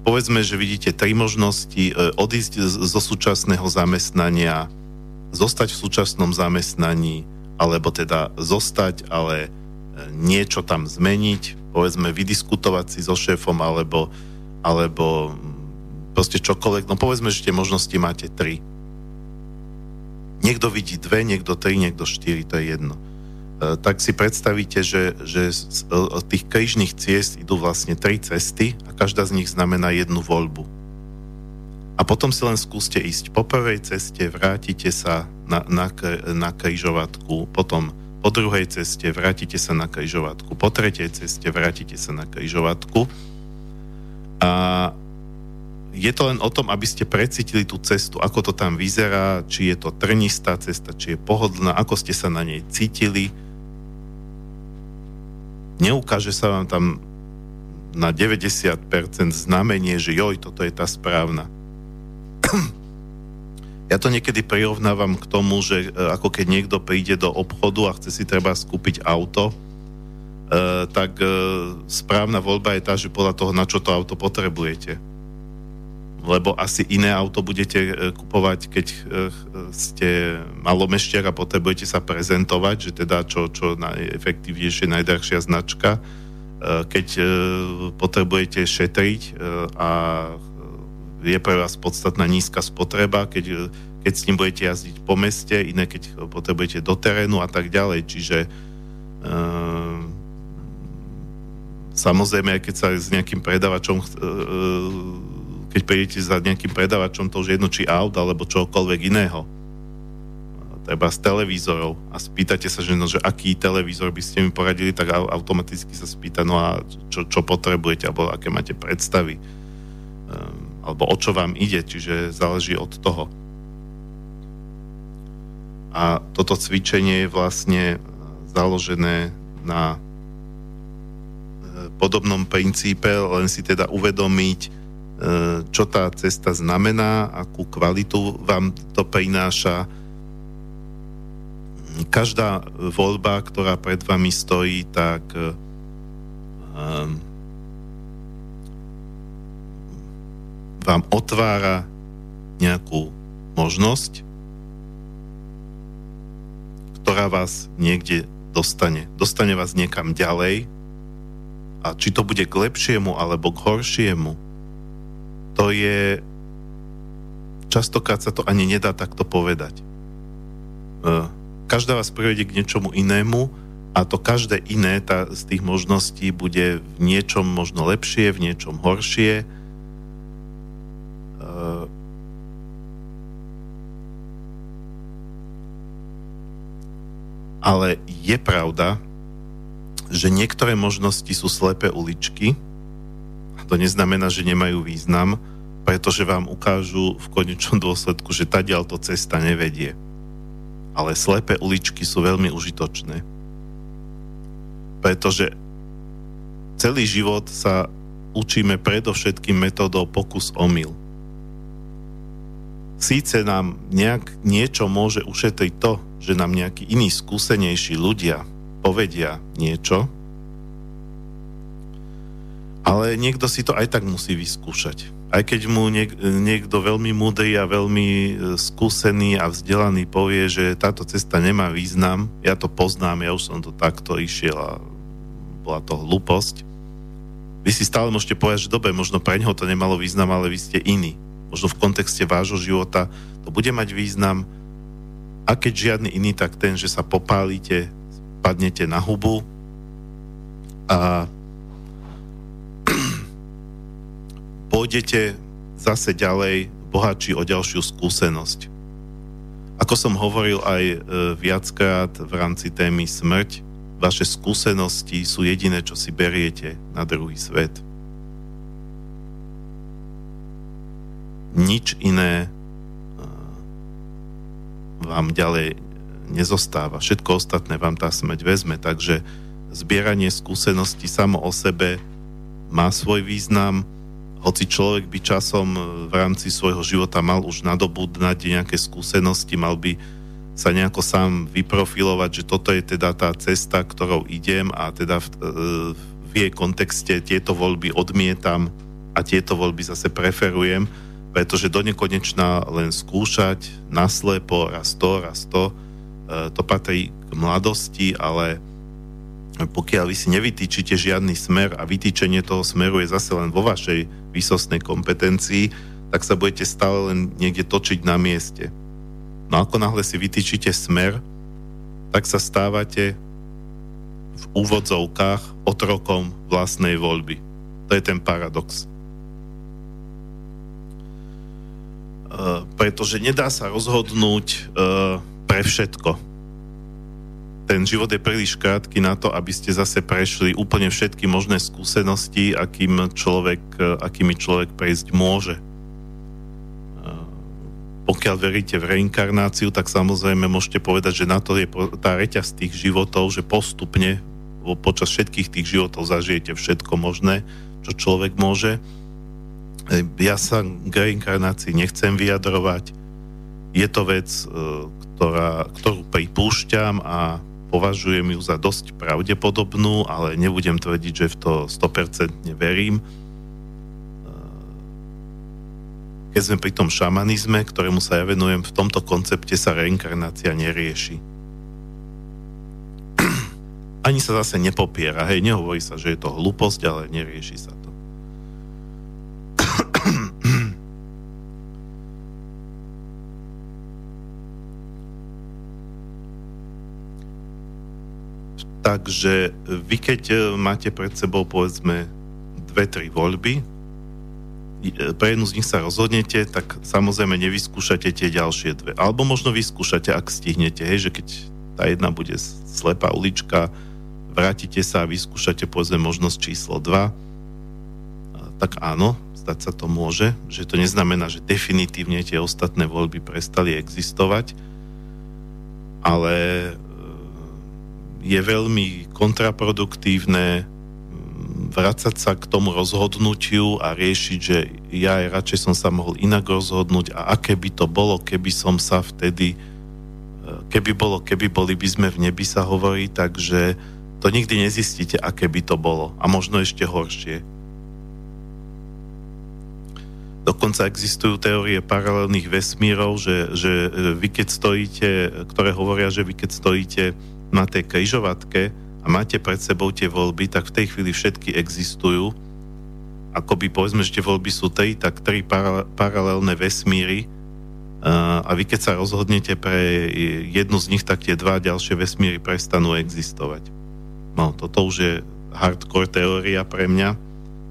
Povedzme, že vidíte tri možnosti, e, odísť zo súčasného zamestnania, zostať v súčasnom zamestnaní, alebo teda zostať, ale e, niečo tam zmeniť, povedzme vydiskutovať si so šéfom, alebo, alebo proste čokoľvek. No povedzme, že tie možnosti máte tri. Niekto vidí dve, niekto tri, niekto štyri, to je jedno. E, tak si predstavíte, že, že z tých krížnych ciest idú vlastne tri cesty a každá z nich znamená jednu voľbu. A potom si len skúste ísť po prvej ceste, vrátite sa na, na, na krížovatku, potom po druhej ceste vrátite sa na krížovatku, po tretej ceste vrátite sa na krížovatku a je to len o tom, aby ste precítili tú cestu, ako to tam vyzerá, či je to trnistá cesta, či je pohodlná, ako ste sa na nej cítili, neukáže sa vám tam na 90% znamenie, že joj, toto je tá správna. Ja to niekedy prirovnávam k tomu, že e, ako keď niekto príde do obchodu a chce si treba skúpiť auto, e, tak e, správna voľba je tá, že podľa toho, na čo to auto potrebujete lebo asi iné auto budete e, kupovať, keď e, ste malomešťak a potrebujete sa prezentovať, že teda čo, čo najefektívnejšie, najdrahšia značka. E, keď potrebujete šetriť a je pre vás podstatná nízka spotreba, keď, keď s ním budete jazdiť po meste, iné keď potrebujete do terénu a tak ďalej. Čiže samozrejme, aj keď sa s nejakým predavačom keď prídete za nejakým predavačom, to už jedno či aut alebo čokoľvek iného. Treba z televízorov a spýtate sa, že, no, že aký televízor by ste mi poradili, tak automaticky sa spýta, no a čo, čo potrebujete, alebo aké máte predstavy. Um, alebo o čo vám ide, čiže záleží od toho. A toto cvičenie je vlastne založené na podobnom princípe, len si teda uvedomiť, e, čo tá cesta znamená, akú kvalitu vám to prináša. Každá voľba, ktorá pred vami stojí, tak um, vám otvára nejakú možnosť, ktorá vás niekde dostane. Dostane vás niekam ďalej, a či to bude k lepšiemu alebo k horšiemu, to je... Častokrát sa to ani nedá takto povedať. E, každá vás privedie k niečomu inému a to každé iné tá, z tých možností bude v niečom možno lepšie, v niečom horšie. E, ale je pravda, že niektoré možnosti sú slepé uličky. To neznamená, že nemajú význam, pretože vám ukážu v konečnom dôsledku, že tadiaľ to cesta nevedie. Ale slepé uličky sú veľmi užitočné. Pretože celý život sa učíme predovšetkým metódou pokus omyl. Síce nám nejak niečo môže ušetriť to, že nám nejakí iní skúsenejší ľudia povedia niečo, ale niekto si to aj tak musí vyskúšať. Aj keď mu niek- niekto veľmi múdry a veľmi e, skúsený a vzdelaný povie, že táto cesta nemá význam, ja to poznám, ja už som to takto išiel a bola to hlúposť. Vy si stále môžete povedať, že dobre, možno pre neho to nemalo význam, ale vy ste iní. Možno v kontexte vášho života to bude mať význam a keď žiadny iný, tak ten, že sa popálite, padnete na hubu a pôjdete zase ďalej bohatší o ďalšiu skúsenosť. Ako som hovoril aj e, viackrát v rámci témy smrť, vaše skúsenosti sú jediné, čo si beriete na druhý svet. Nič iné e, vám ďalej nezostáva. Všetko ostatné vám tá smrť vezme, takže zbieranie skúseností samo o sebe má svoj význam, hoci človek by časom v rámci svojho života mal už nadobudnať nejaké skúsenosti, mal by sa nejako sám vyprofilovať, že toto je teda tá cesta, ktorou idem a teda v, e, v jej kontexte tieto voľby odmietam a tieto voľby zase preferujem, pretože do nekonečna len skúšať naslepo raz to, raz to, E, to patrí k mladosti, ale pokiaľ vy si nevytýčite žiadny smer a vytýčenie toho smeru je zase len vo vašej výsostnej kompetencii, tak sa budete stále len niekde točiť na mieste. No ako náhle si vytýčite smer, tak sa stávate v úvodzovkách otrokom vlastnej voľby. To je ten paradox. Uh, pretože nedá sa rozhodnúť uh, pre všetko. Ten život je príliš krátky na to, aby ste zase prešli úplne všetky možné skúsenosti, akým človek, akými človek prejsť môže. Pokiaľ veríte v reinkarnáciu, tak samozrejme môžete povedať, že na to je tá reťaz tých životov, že postupne počas všetkých tých životov zažijete všetko možné, čo človek môže. Ja sa k reinkarnácii nechcem vyjadrovať. Je to vec, ktorá, ktorú pripúšťam a považujem ju za dosť pravdepodobnú, ale nebudem tvrdiť, že v to 100% verím. Keď sme pri tom šamanizme, ktorému sa ja venujem, v tomto koncepte sa reinkarnácia nerieši. Ani sa zase nepopiera, hej, nehovorí sa, že je to hlúposť, ale nerieši sa to. Takže vy keď e, máte pred sebou povedzme dve, tri voľby, e, pre jednu z nich sa rozhodnete, tak samozrejme nevyskúšate tie ďalšie dve. Alebo možno vyskúšate, ak stihnete, hej, že keď tá jedna bude slepá ulička, vrátite sa a vyskúšate povedzme možnosť číslo 2. tak áno, stať sa to môže, že to neznamená, že definitívne tie ostatné voľby prestali existovať, ale je veľmi kontraproduktívne vrácať sa k tomu rozhodnutiu a riešiť, že ja aj radšej som sa mohol inak rozhodnúť a aké by to bolo, keby som sa vtedy, e, keby bolo, keby boli by sme v nebi sa hovorí, takže to nikdy nezistíte, aké by to bolo a možno ešte horšie. Dokonca existujú teórie paralelných vesmírov, že, že vy keď stojíte, ktoré hovoria, že vy keď stojíte na tej križovatke a máte pred sebou tie voľby, tak v tej chvíli všetky existujú. Akoby povedzme, že tie voľby sú tri, tak tri para, paralelné vesmíry a vy keď sa rozhodnete pre jednu z nich, tak tie dva ďalšie vesmíry prestanú existovať. No, toto už je hardcore teória pre mňa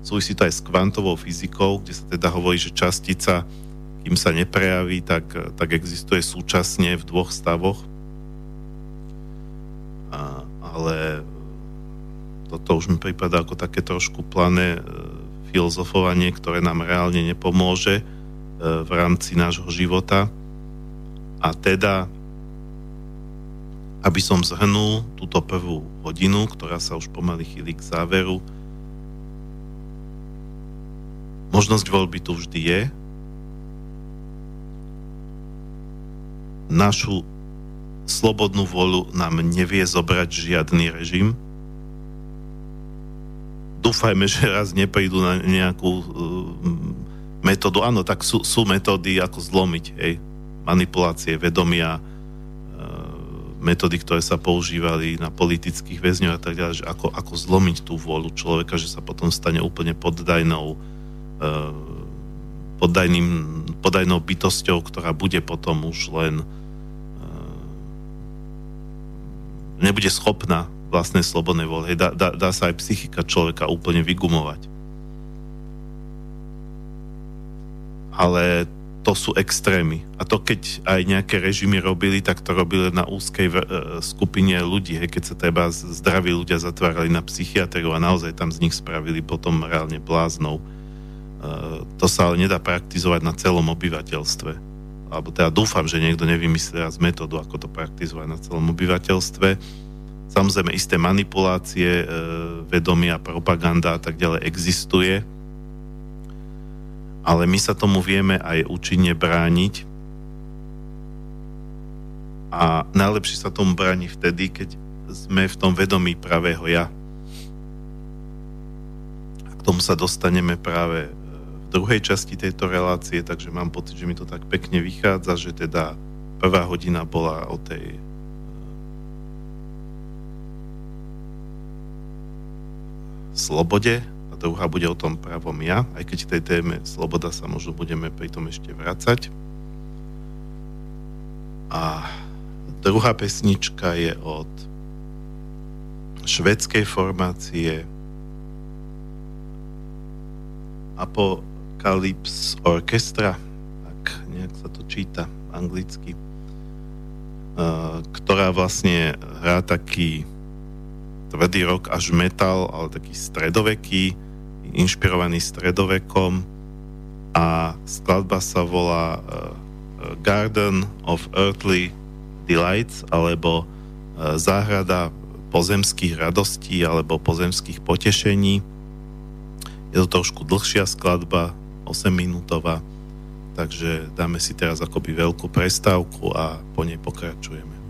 súvisí to aj s kvantovou fyzikou, kde sa teda hovorí, že častica, kým sa neprejaví, tak, tak existuje súčasne v dvoch stavoch. A, ale toto už mi prípada ako také trošku plané e, filozofovanie, ktoré nám reálne nepomôže e, v rámci nášho života. A teda, aby som zhrnul túto prvú hodinu, ktorá sa už pomaly chýli k záveru, Možnosť voľby tu vždy je. Našu slobodnú voľu nám nevie zobrať žiadny režim. Dúfajme, že raz neprídu na nejakú uh, metódu. Áno, tak sú, sú metódy, ako zlomiť, hej, manipulácie vedomia, uh, metódy, ktoré sa používali na politických väzňov a tak ďalej, že ako, ako zlomiť tú vôľu človeka, že sa potom stane úplne poddajnou Eh, poddajným, poddajnou bytosťou, ktorá bude potom už len nebude schopná vlastnej slobodnej vôle. Dá, dá, dá sa aj psychika človeka úplne vygumovať. Ale to sú extrémy. A to keď aj nejaké režimy robili, tak to robili na úzkej uh, skupine ľudí. Hej, keď sa treba zdraví ľudia zatvárali na psychiatriu a naozaj tam z nich spravili potom reálne bláznou. Eh, to sa ale nedá praktizovať na celom obyvateľstve. Alebo teda dúfam, že niekto nevymyslí raz metódu, ako to praktizovať na celom obyvateľstve. Samozrejme, isté manipulácie, e, vedomia, propaganda a tak ďalej existuje, ale my sa tomu vieme aj účinne brániť a najlepšie sa tomu bráni vtedy, keď sme v tom vedomí pravého ja. A k tomu sa dostaneme práve druhej časti tejto relácie, takže mám pocit, že mi to tak pekne vychádza, že teda prvá hodina bola o tej e, slobode a druhá bude o tom pravom ja, aj keď tej téme sloboda sa možno budeme pri tom ešte vracať. A druhá pesnička je od švedskej formácie Apo, Apocalypse Orchestra, tak nejak sa to číta anglicky, uh, ktorá vlastne hrá taký tvrdý rok až metal, ale taký stredoveký, inšpirovaný stredovekom a skladba sa volá uh, Garden of Earthly Delights alebo uh, záhrada pozemských radostí alebo pozemských potešení. Je to trošku dlhšia skladba, 8-minútová. Takže dáme si teraz akoby veľkú prestávku a po nej pokračujeme.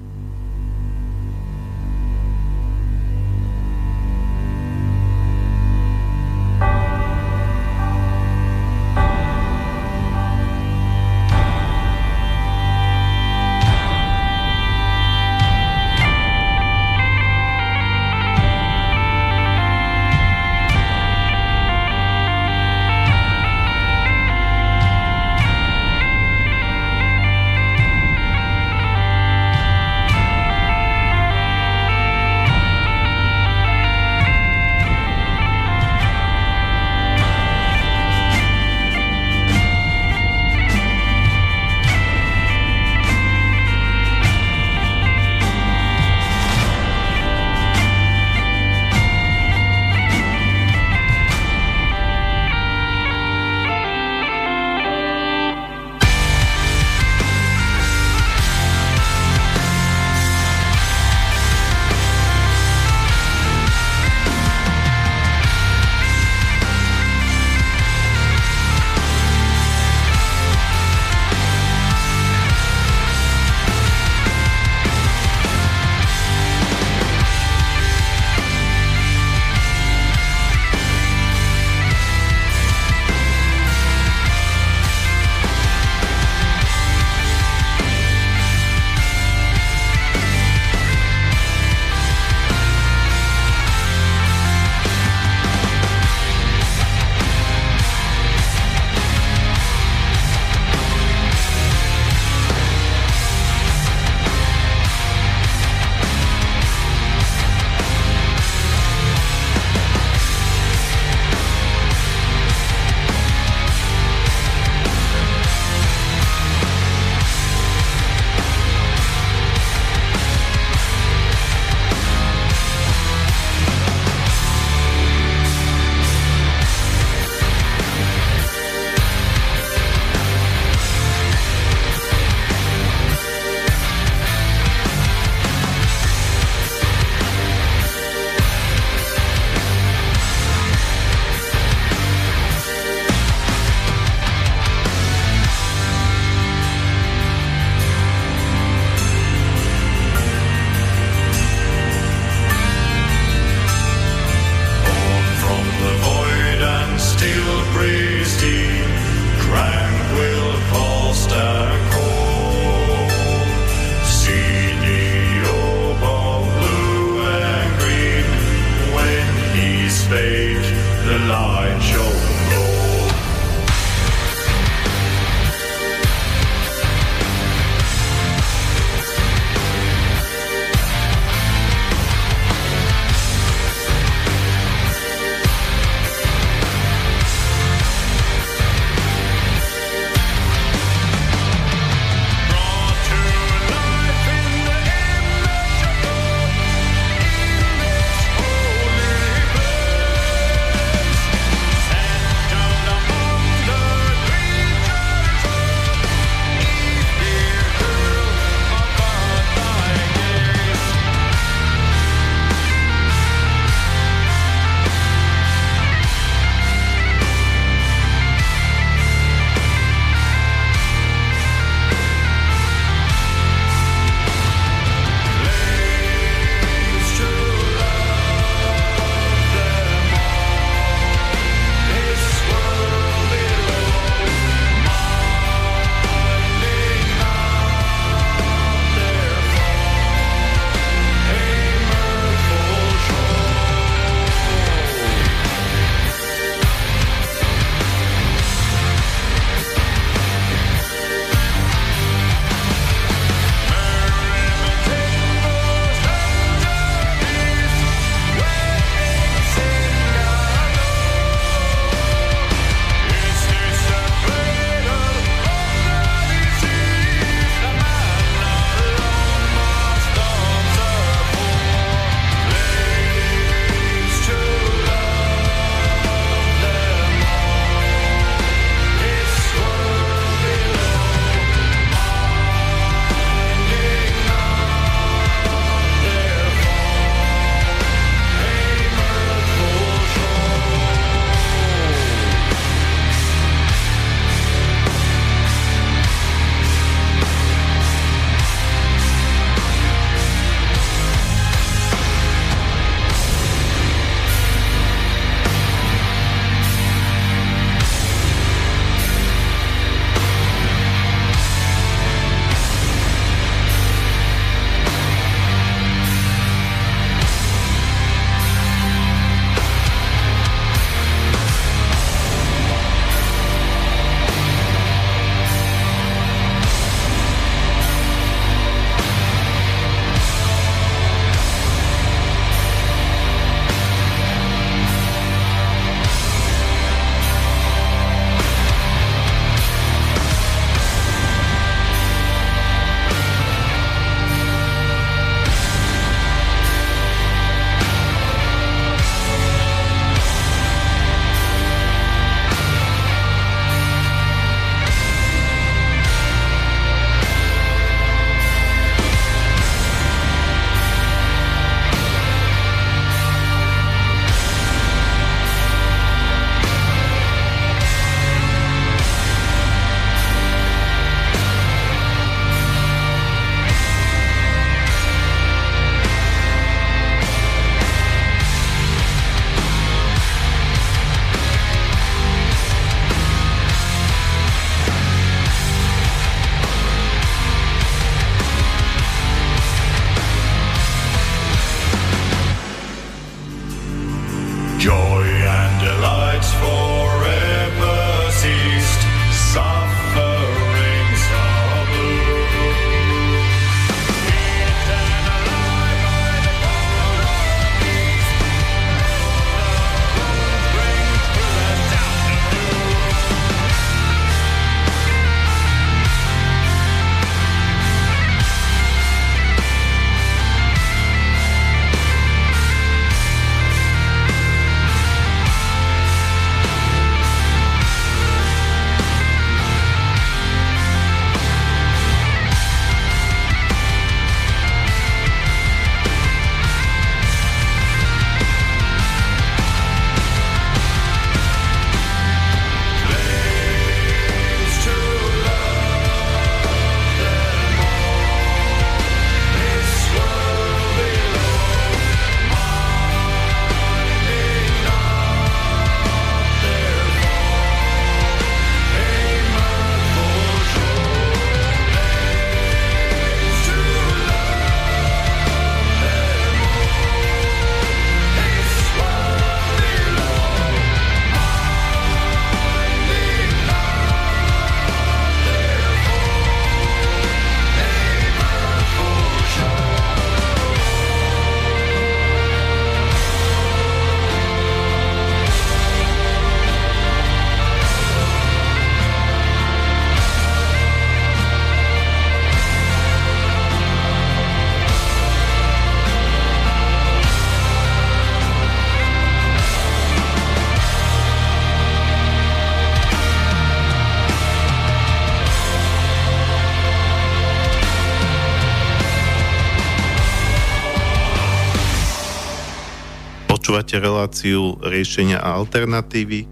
Počúvate reláciu riešenia a alternatívy.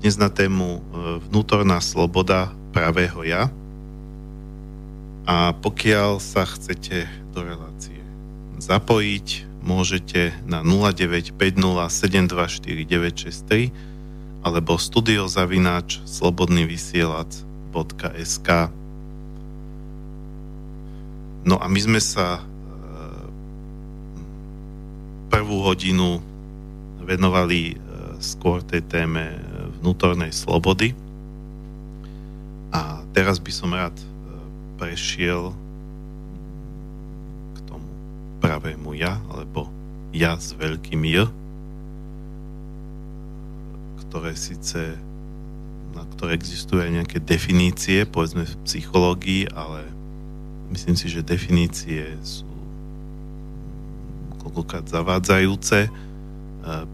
Dnes na tému e, vnútorná sloboda pravého ja. A pokiaľ sa chcete do relácie zapojiť, môžete na 0950724963 alebo studiozavináč slobodnyvysielac.sk No a my sme sa prvú hodinu venovali e, skôr tej téme e, vnútornej slobody. A teraz by som rád e, prešiel k tomu pravému ja, alebo ja s veľkým J, ktoré síce na ktoré existujú aj nejaké definície, povedzme v psychológii, ale myslím si, že definície sú koľkokrát zavádzajúce,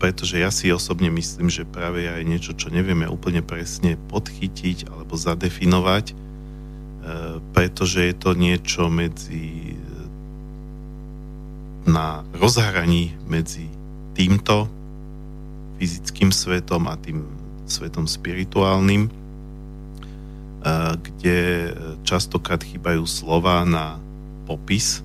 pretože ja si osobne myslím, že práve aj niečo, čo nevieme úplne presne podchytiť alebo zadefinovať, e, pretože je to niečo medzi e, na rozhraní medzi týmto fyzickým svetom a tým svetom spirituálnym, kde častokrát chýbajú slova na popis.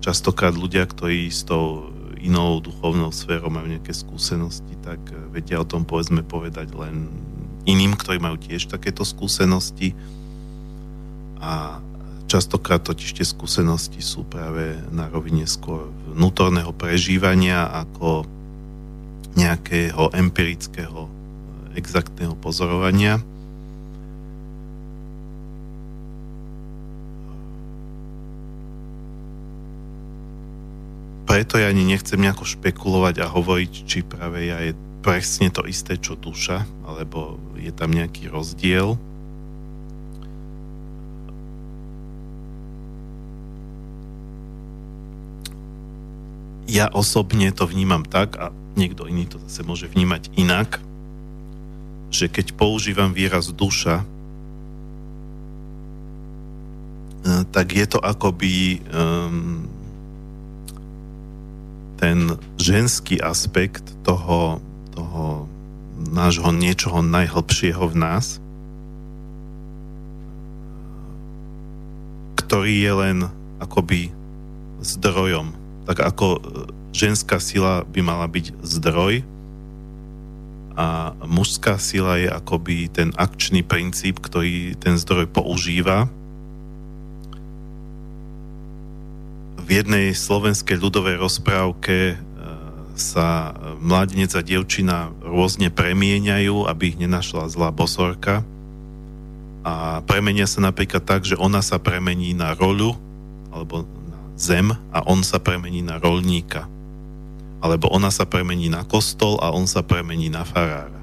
Častokrát ľudia, ktorí s tou inou duchovnou sférou majú nejaké skúsenosti, tak eh, vedia o tom povedzme povedať len iným, ktorí majú tiež takéto skúsenosti a častokrát totiž tie skúsenosti sú práve na rovine skôr vnútorného prežívania ako nejakého empirického exaktného pozorovania. Preto ja ani nechcem nejako špekulovať a hovoriť, či práve ja je presne to isté, čo duša, alebo je tam nejaký rozdiel. Ja osobne to vnímam tak, a niekto iný to zase môže vnímať inak, že keď používam výraz duša, eh, tak je to akoby um, ten ženský aspekt toho, toho nášho niečoho najhlbšieho v nás, ktorý je len akoby zdrojom. Tak ako e, ženská sila by mala byť zdroj a mužská sila je akoby ten akčný princíp, ktorý ten zdroj používa v jednej slovenskej ľudovej rozprávke e, sa mladenec a dievčina rôzne premieňajú, aby ich nenašla zlá bosorka. A premenia sa napríklad tak, že ona sa premení na rolu alebo na zem a on sa premení na rolníka. Alebo ona sa premení na kostol a on sa premení na farára.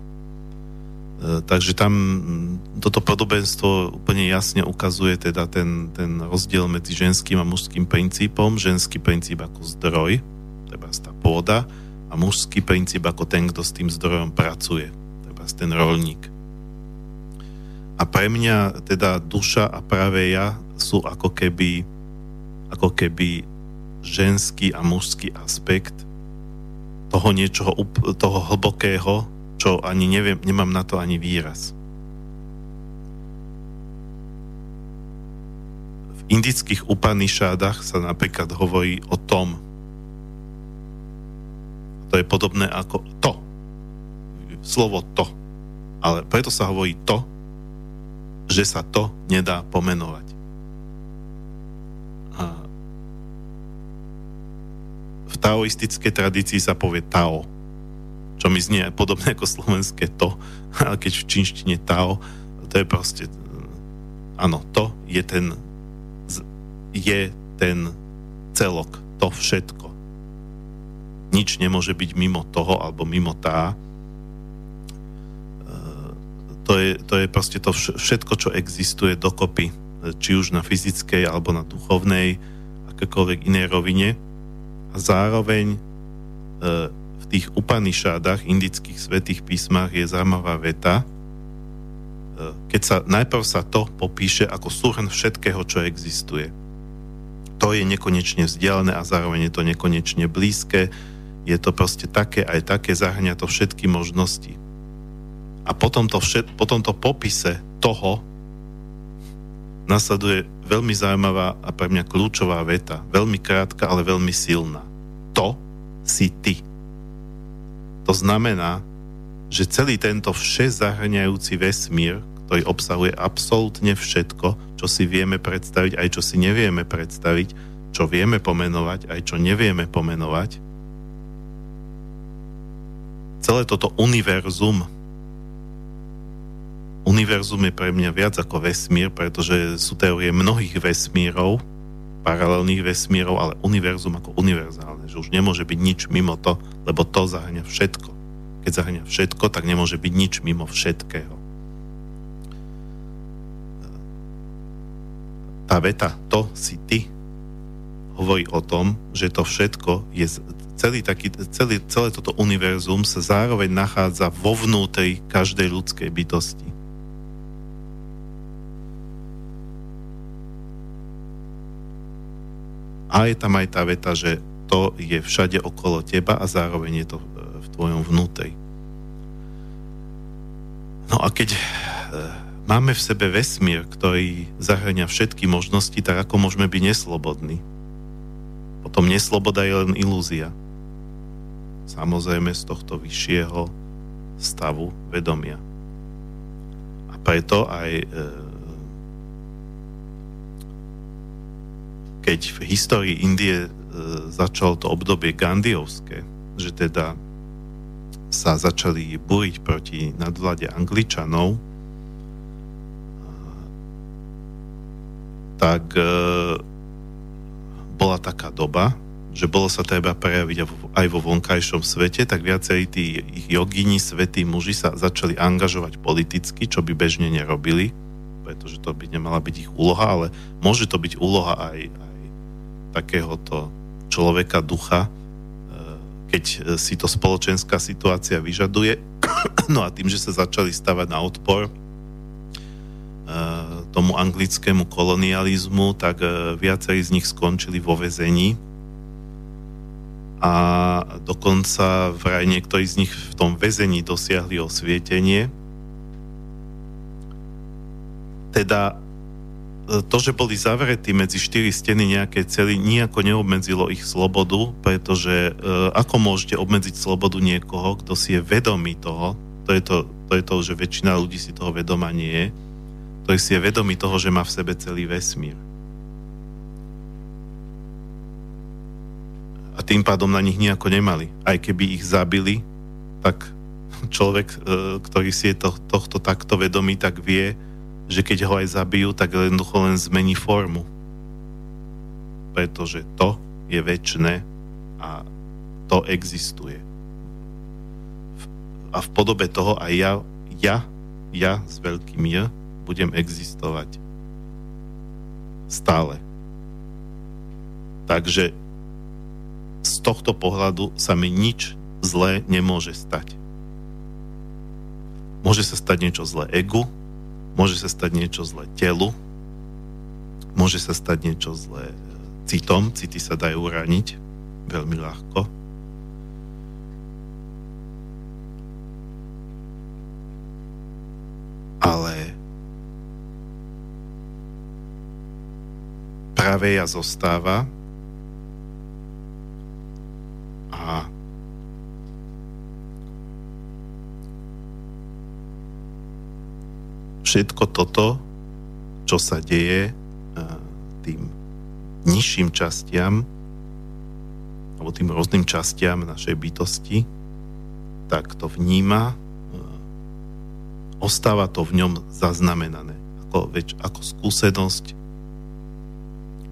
E, takže tam mm, toto podobenstvo úplne jasne ukazuje teda ten, ten rozdiel medzi ženským a mužským princípom. Ženský princíp ako zdroj, treba tá pôda, a mužský princíp ako ten, kto s tým zdrojom pracuje, treba ten rolník. A pre mňa teda duša a práve ja sú ako keby, ako keby ženský a mužský aspekt toho niečoho, toho hlbokého, čo ani neviem, nemám na to ani výraz. V indických Upanishádach sa napríklad hovorí o tom. To je podobné ako to. Slovo to. Ale preto sa hovorí to, že sa to nedá pomenovať. A v taoistickej tradícii sa povie Tao čo mi znie podobné ako slovenské to, ale keď v čínštine Tao, to je proste áno, to je ten je ten celok, to všetko. Nič nemôže byť mimo toho alebo mimo tá. E, to je, to je proste to všetko, čo existuje dokopy, či už na fyzickej alebo na duchovnej, akékoľvek inej rovine. A zároveň e, tých Upanishádach, indických svetých písmach je zaujímavá veta, e, keď sa najprv sa to popíše ako súhrn všetkého, čo existuje. To je nekonečne vzdialené a zároveň je to nekonečne blízke, je to proste také, aj také, zahrňa to všetky možnosti. A potom to, všet, potom to popise toho nasleduje veľmi zaujímavá a pre mňa kľúčová veta. Veľmi krátka, ale veľmi silná. To si ty. To znamená, že celý tento vše zahrňajúci vesmír, ktorý obsahuje absolútne všetko, čo si vieme predstaviť, aj čo si nevieme predstaviť, čo vieme pomenovať, aj čo nevieme pomenovať, celé toto univerzum univerzum je pre mňa viac ako vesmír, pretože sú teórie mnohých vesmírov, paralelných vesmírov, ale univerzum ako univerzálne, že už nemôže byť nič mimo to, lebo to zahrňa všetko. Keď zahrňa všetko, tak nemôže byť nič mimo všetkého. Tá veta, to si ty, hovorí o tom, že to všetko je celý taký, celý, celé toto univerzum sa zároveň nachádza vo vnútri každej ľudskej bytosti. A je tam aj tá veta, že to je všade okolo teba a zároveň je to e, v tvojom vnútri. No a keď e, máme v sebe vesmír, ktorý zahrania všetky možnosti, tak ako môžeme byť neslobodní? Potom nesloboda je len ilúzia. Samozrejme z tohto vyššieho stavu vedomia. A preto aj e, keď v histórii Indie e, začalo to obdobie Gandhiovské, že teda sa začali búriť proti nadvlade Angličanov, e, tak e, bola taká doba, že bolo sa treba prejaviť aj vo vonkajšom svete, tak viacerí tí ich jogini, svetí muži sa začali angažovať politicky, čo by bežne nerobili, pretože to by nemala byť ich úloha, ale môže to byť úloha aj, takéhoto človeka, ducha, e, keď si to spoločenská situácia vyžaduje. No a tým, že sa začali stavať na odpor e, tomu anglickému kolonializmu, tak e, viacerí z nich skončili vo vezení a dokonca vraj niektorí z nich v tom väzení dosiahli osvietenie. Teda to, že boli zavretí medzi štyri steny nejaké cely, nejako neobmedzilo ich slobodu, pretože e, ako môžete obmedziť slobodu niekoho, kto si je vedomý toho, to je to, to je to, že väčšina ľudí si toho vedoma nie je, ktorý si je vedomý toho, že má v sebe celý vesmír. A tým pádom na nich nejako nemali. Aj keby ich zabili, tak človek, e, ktorý si je to, tohto takto vedomý, tak vie, že keď ho aj zabijú, tak jednoducho len zmení formu. Pretože to je väčšie a to existuje. A v podobe toho aj ja, ja, ja s veľkým ja budem existovať stále. Takže z tohto pohľadu sa mi nič zlé nemôže stať. Môže sa stať niečo zlé egu, Môže sa stať niečo zlé telu, môže sa stať niečo zlé e, citom, city sa dajú raniť veľmi ľahko. Ale práve ja zostáva a všetko toto, čo sa deje e, tým nižším častiam alebo tým rôznym častiam našej bytosti, tak to vníma, e, ostáva to v ňom zaznamenané ako, več, ako skúsenosť,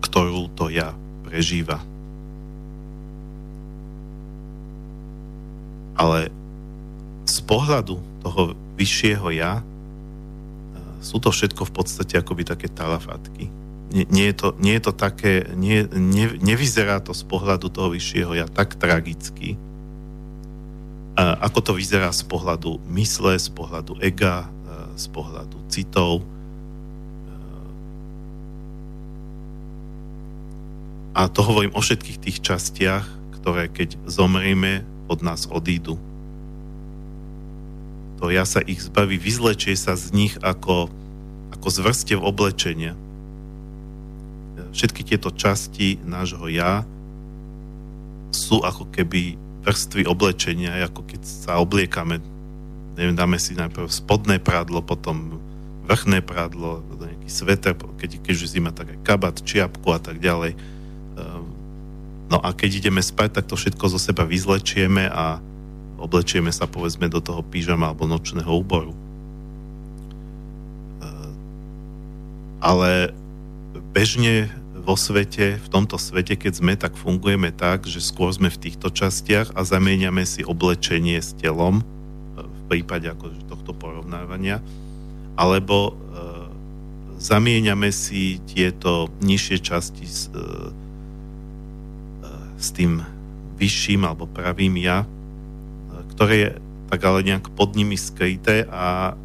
ktorú to ja prežíva. Ale z pohľadu toho vyššieho ja sú to všetko v podstate akoby také talafatky. Nie, nie, je, to, nie je to také, nie, nie, nevyzerá to z pohľadu toho vyššieho ja tak tragicky, a ako to vyzerá z pohľadu mysle, z pohľadu ega, z pohľadu citov. A to hovorím o všetkých tých častiach, ktoré keď zomrieme, od nás odídu. Ja sa ich zbaví, vyzlečie sa z nich ako, ako zvrstev oblečenia. Všetky tieto časti nášho ja sú ako keby vrstvy oblečenia, ako keď sa obliekame, neviem, dáme si najprv spodné prádlo, potom vrchné prádlo, nejaký sveter, keď, keď už zima, tak aj kabat, čiapku a tak ďalej. Ehm, no a keď ideme spať, tak to všetko zo seba vyzlečieme a oblečieme sa povedzme do toho pížama alebo nočného úboru. Ehm, ale bežne vo svete, v tomto svete, keď sme, tak fungujeme tak, že skôr sme v týchto častiach a zamieňame si oblečenie s telom, v prípade ako tohto porovnávania, alebo e, zamieňame si tieto nižšie časti s, e, e, s tým vyšším alebo pravým ja, e, ktoré je tak ale nejak pod nimi skryté a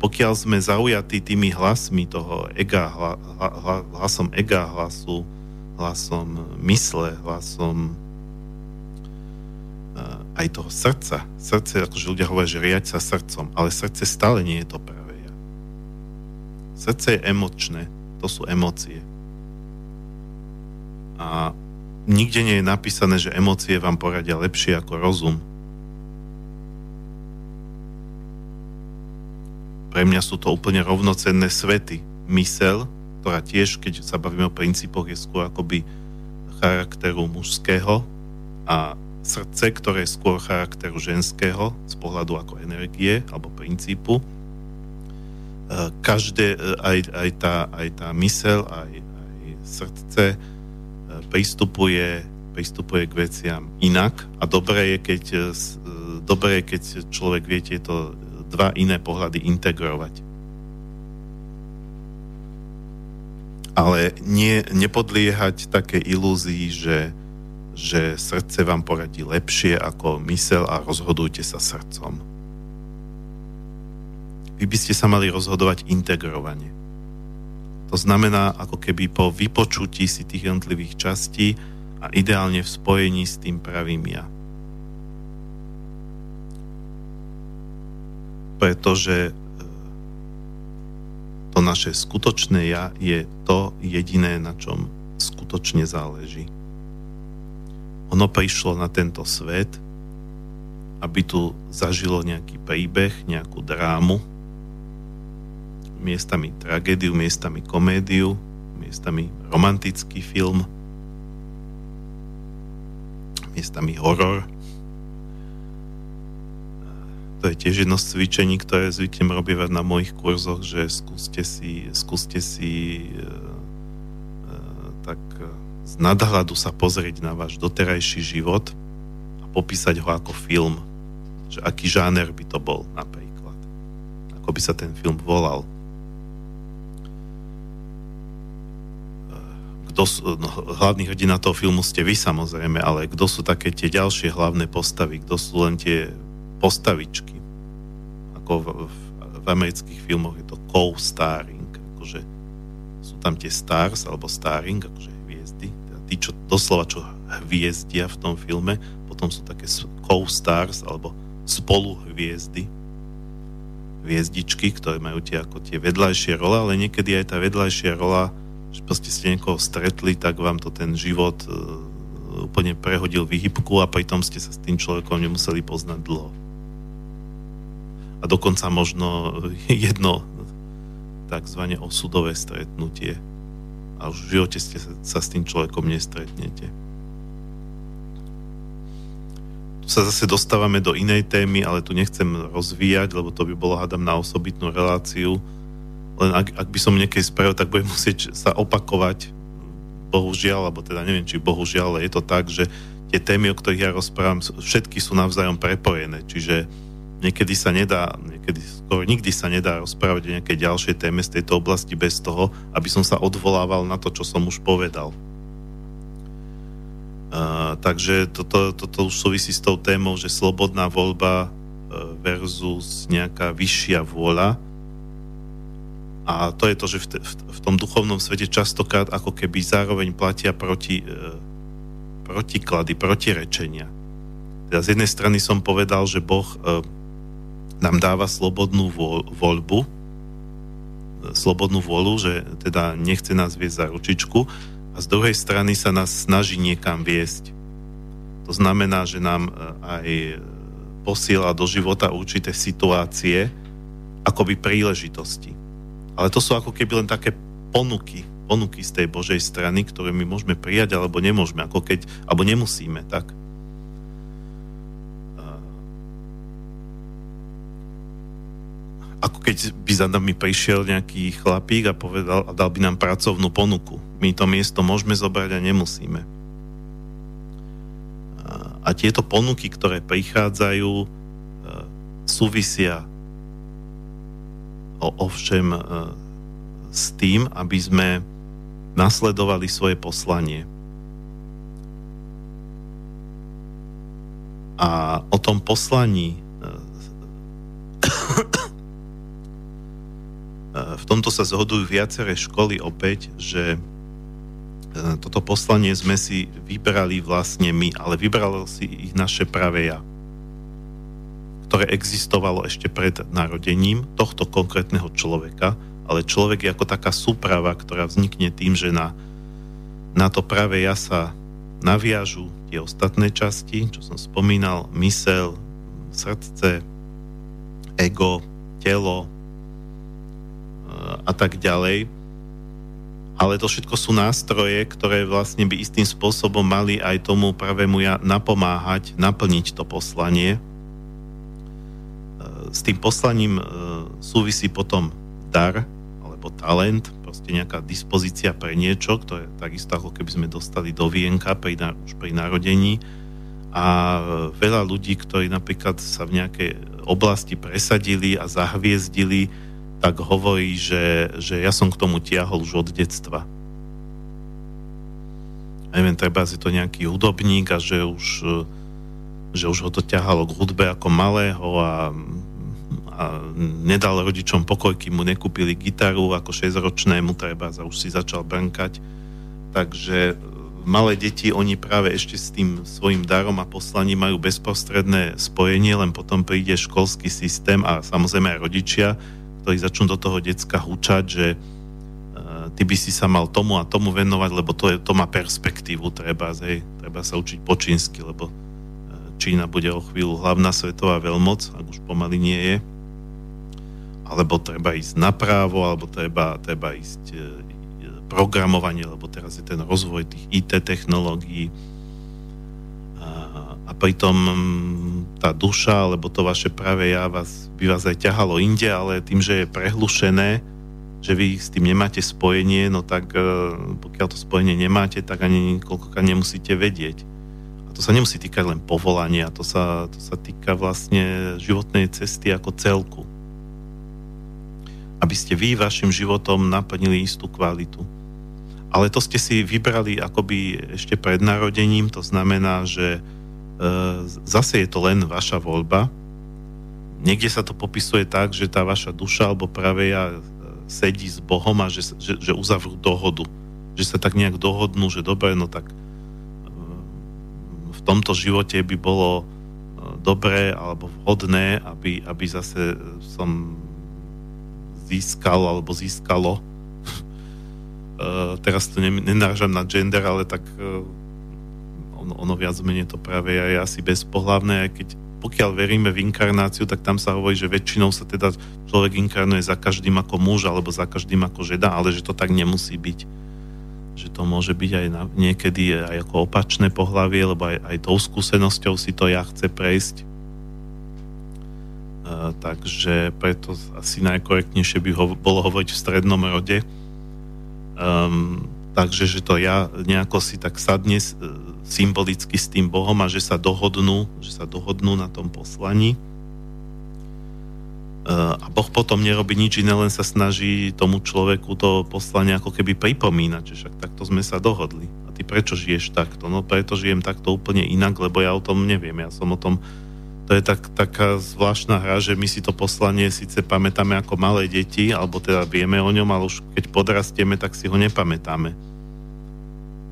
pokiaľ sme zaujatí tými hlasmi toho ega, hla, hla, hlasom ega, hlasu, hlasom mysle, hlasom aj toho srdca. Srdce, akože ľudia hovoria, že riať sa srdcom, ale srdce stále nie je to práve ja. Srdce je emočné, to sú emócie. A nikde nie je napísané, že emócie vám poradia lepšie ako rozum. Pre mňa sú to úplne rovnocenné svety. Mysel, ktorá tiež, keď sa bavíme o princípoch, je skôr akoby charakteru mužského a srdce, ktoré je skôr charakteru ženského z pohľadu ako energie alebo princípu. E, každé, e, aj, aj, tá, aj tá mysel, aj, aj srdce e, pristupuje, pristupuje k veciam inak a dobré je, keď, dobré je, keď človek vie tieto dva iné pohľady integrovať. Ale nie, nepodliehať také ilúzii, že že srdce vám poradí lepšie ako mysel a rozhodujte sa srdcom. Vy by ste sa mali rozhodovať integrovane. To znamená, ako keby po vypočutí si tých jednotlivých častí a ideálne v spojení s tým pravým ja. Pretože e, to naše skutočné ja je to jediné, na čom skutočne záleží. Ono prišlo na tento svet, aby tu zažilo nejaký príbeh, nejakú drámu, miestami tragédiu, miestami komédiu, miestami romantický film, miestami horor. To je tiež jedno z cvičení, ktoré zvyknem robievať na mojich kurzoch, že skúste si, skúste si e, e, tak z nadhľadu sa pozrieť na váš doterajší život a popísať ho ako film. Že aký žáner by to bol napríklad. Ako by sa ten film volal. Kto sú, no, hlavný hrdina toho filmu ste vy samozrejme, ale kto sú také tie ďalšie hlavné postavy, kto sú len tie postavičky. Ako v, v, v amerických filmoch je to co-starring, akože sú tam tie stars alebo starring, akože tí, čo doslova čo hviezdia v tom filme, potom sú také co-stars alebo spolu hviezdy, hviezdičky, ktoré majú tie ako tie vedľajšie rola, ale niekedy aj tá vedľajšia rola, že proste ste niekoho stretli, tak vám to ten život uh, úplne prehodil výhybku a pritom ste sa s tým človekom nemuseli poznať dlho. A dokonca možno jedno takzvané osudové stretnutie a už v živote ste sa, sa s tým človekom nestretnete. Tu sa zase dostávame do inej témy, ale tu nechcem rozvíjať, lebo to by bolo, hádam, na osobitnú reláciu. Len ak, ak by som niekedy spravil, tak budem musieť sa opakovať, bohužiaľ, alebo teda neviem, či bohužiaľ, ale je to tak, že tie témy, o ktorých ja rozprávam, všetky sú navzájom prepojené, čiže niekedy sa nedá, niekedy skoro nikdy sa nedá rozprávať o nejakej ďalšej téme z tejto oblasti bez toho, aby som sa odvolával na to, čo som už povedal. Uh, takže toto, toto už súvisí s tou témou, že slobodná voľba uh, versus nejaká vyššia vôľa. A to je to, že v, te, v, v tom duchovnom svete častokrát ako keby zároveň platia proti, uh, protiklady, protirečenia. Teda z jednej strany som povedal, že Boh e, nám dáva slobodnú voľbu, slobodnú vôľu, že teda nechce nás viesť za ručičku a z druhej strany sa nás snaží niekam viesť. To znamená, že nám e, aj posiela do života určité situácie, akoby príležitosti. Ale to sú ako keby len také ponuky, ponuky z tej Božej strany, ktoré my môžeme prijať alebo nemôžeme, ako keď, alebo nemusíme, tak. Ako keď by za nami prišiel nejaký chlapík a povedal a dal by nám pracovnú ponuku. My to miesto môžeme zobrať a nemusíme. A tieto ponuky, ktoré prichádzajú, e, súvisia ovšem e, s tým, aby sme nasledovali svoje poslanie. A o tom poslaní e, v tomto sa zhodujú viaceré školy opäť, že E, toto poslanie sme si vybrali vlastne my, ale vybralo si ich naše pravé ja, ktoré existovalo ešte pred narodením tohto konkrétneho človeka, ale človek je ako taká súprava, ktorá vznikne tým, že na, na to práve ja sa naviažu tie ostatné časti, čo som spomínal, mysel, srdce, ego, telo a tak ďalej ale to všetko sú nástroje, ktoré vlastne by istým spôsobom mali aj tomu pravému ja napomáhať, naplniť to poslanie. E, s tým poslaním e, súvisí potom dar alebo talent, proste nejaká dispozícia pre niečo, ktoré takisto ako keby sme dostali do vienka pri, už pri narodení a veľa ľudí, ktorí napríklad sa v nejakej oblasti presadili a zahviezdili, tak hovorí, že, že ja som k tomu tiahol už od detstva. Neviem, treba si to nejaký hudobník a že už, že už ho to ťahalo k hudbe ako malého a, a nedal rodičom pokoj, kým mu nekúpili gitaru ako 6-ročnému treba a už si začal brnkať. Takže malé deti, oni práve ešte s tým svojim darom a poslaním majú bezprostredné spojenie, len potom príde školský systém a samozrejme aj rodičia, ktorí začnú do toho decka hučať, že uh, ty by si sa mal tomu a tomu venovať, lebo to, je, to má perspektívu, treba, hej, treba sa učiť po čínsky, lebo uh, Čína bude o chvíľu hlavná svetová veľmoc, ak už pomaly nie je. Alebo treba ísť napravo, alebo treba, treba ísť uh, programovanie, lebo teraz je ten rozvoj tých IT technológií, a pritom mm, tá duša, alebo to vaše práve ja vás, by vás aj ťahalo inde, ale tým, že je prehlušené, že vy s tým nemáte spojenie, no tak e, pokiaľ to spojenie nemáte, tak ani koľkokrát nemusíte vedieť. A to sa nemusí týkať len povolania, to sa, to sa týka vlastne životnej cesty ako celku. Aby ste vy vašim životom naplnili istú kvalitu. Ale to ste si vybrali akoby ešte pred narodením, to znamená, že zase je to len vaša voľba. Niekde sa to popisuje tak, že tá vaša duša alebo práve ja e, sedí s Bohom a že, že, že uzavrú dohodu. Že sa tak nejak dohodnú, že dobre, no tak e, v tomto živote by bolo dobré alebo vhodné, aby, aby zase som získal alebo získalo. teraz to nenážam na gender, ale tak ono, ono viac menej to práve je asi bezpohlavné, aj keď pokiaľ veríme v inkarnáciu, tak tam sa hovorí, že väčšinou sa teda človek inkarnuje za každým ako muž alebo za každým ako žena, ale že to tak nemusí byť. Že to môže byť aj na, niekedy aj ako opačné pohlavie, lebo aj, aj tou skúsenosťou si to ja chce prejsť. Uh, takže preto asi najkorektnejšie by ho, bolo hovoriť v strednom rode. Um, takže, že to ja nejako si tak sadne symbolicky s tým Bohom a že sa dohodnú, že sa dohodnú na tom poslaní. E, a Boh potom nerobí nič iné, len sa snaží tomu človeku to poslanie ako keby pripomínať, že však takto sme sa dohodli. A ty prečo žiješ takto? No preto žijem takto úplne inak, lebo ja o tom neviem. Ja som o tom to je tak, taká zvláštna hra, že my si to poslanie síce pamätáme ako malé deti, alebo teda vieme o ňom, ale už keď podrastieme, tak si ho nepamätáme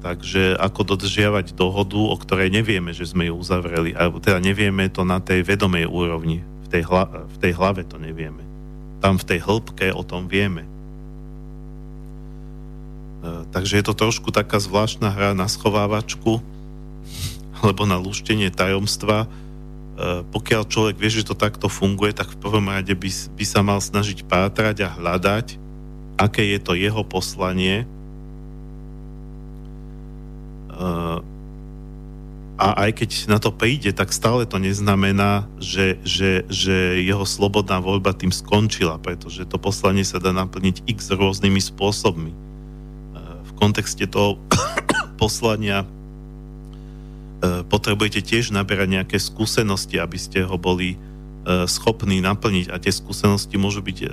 Takže ako dodržiavať dohodu, o ktorej nevieme, že sme ju uzavreli, alebo teda nevieme to na tej vedomej úrovni, v tej, hla, v tej hlave to nevieme. Tam v tej hĺbke o tom vieme. E, takže je to trošku taká zvláštna hra na schovávačku alebo na lúštenie tajomstva. E, pokiaľ človek vie, že to takto funguje, tak v prvom rade by, by sa mal snažiť pátrať a hľadať, aké je to jeho poslanie, a aj keď na to príde, tak stále to neznamená, že, že, že jeho slobodná voľba tým skončila, pretože to poslanie sa dá naplniť x rôznymi spôsobmi. Eh, v kontexte toho poslania eh, potrebujete tiež naberať nejaké skúsenosti, aby ste ho boli schopní naplniť a tie skúsenosti môžu byť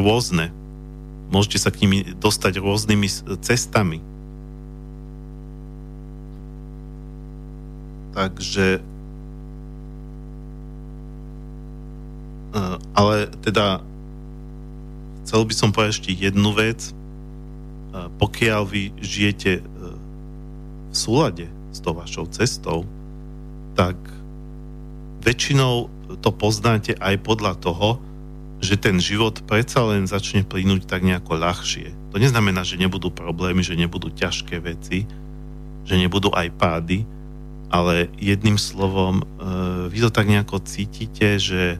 rôzne. Môžete sa k nimi dostať rôznymi cestami Takže eh, ale teda chcel by som povedať ešte jednu vec. Eh, pokiaľ vy žijete eh, v súlade s tou vašou cestou, tak väčšinou to poznáte aj podľa toho, že ten život predsa len začne plynúť tak nejako ľahšie. To neznamená, že nebudú problémy, že nebudú ťažké veci, že nebudú aj pády, ale jedným slovom, e, vy to tak nejako cítite, že e,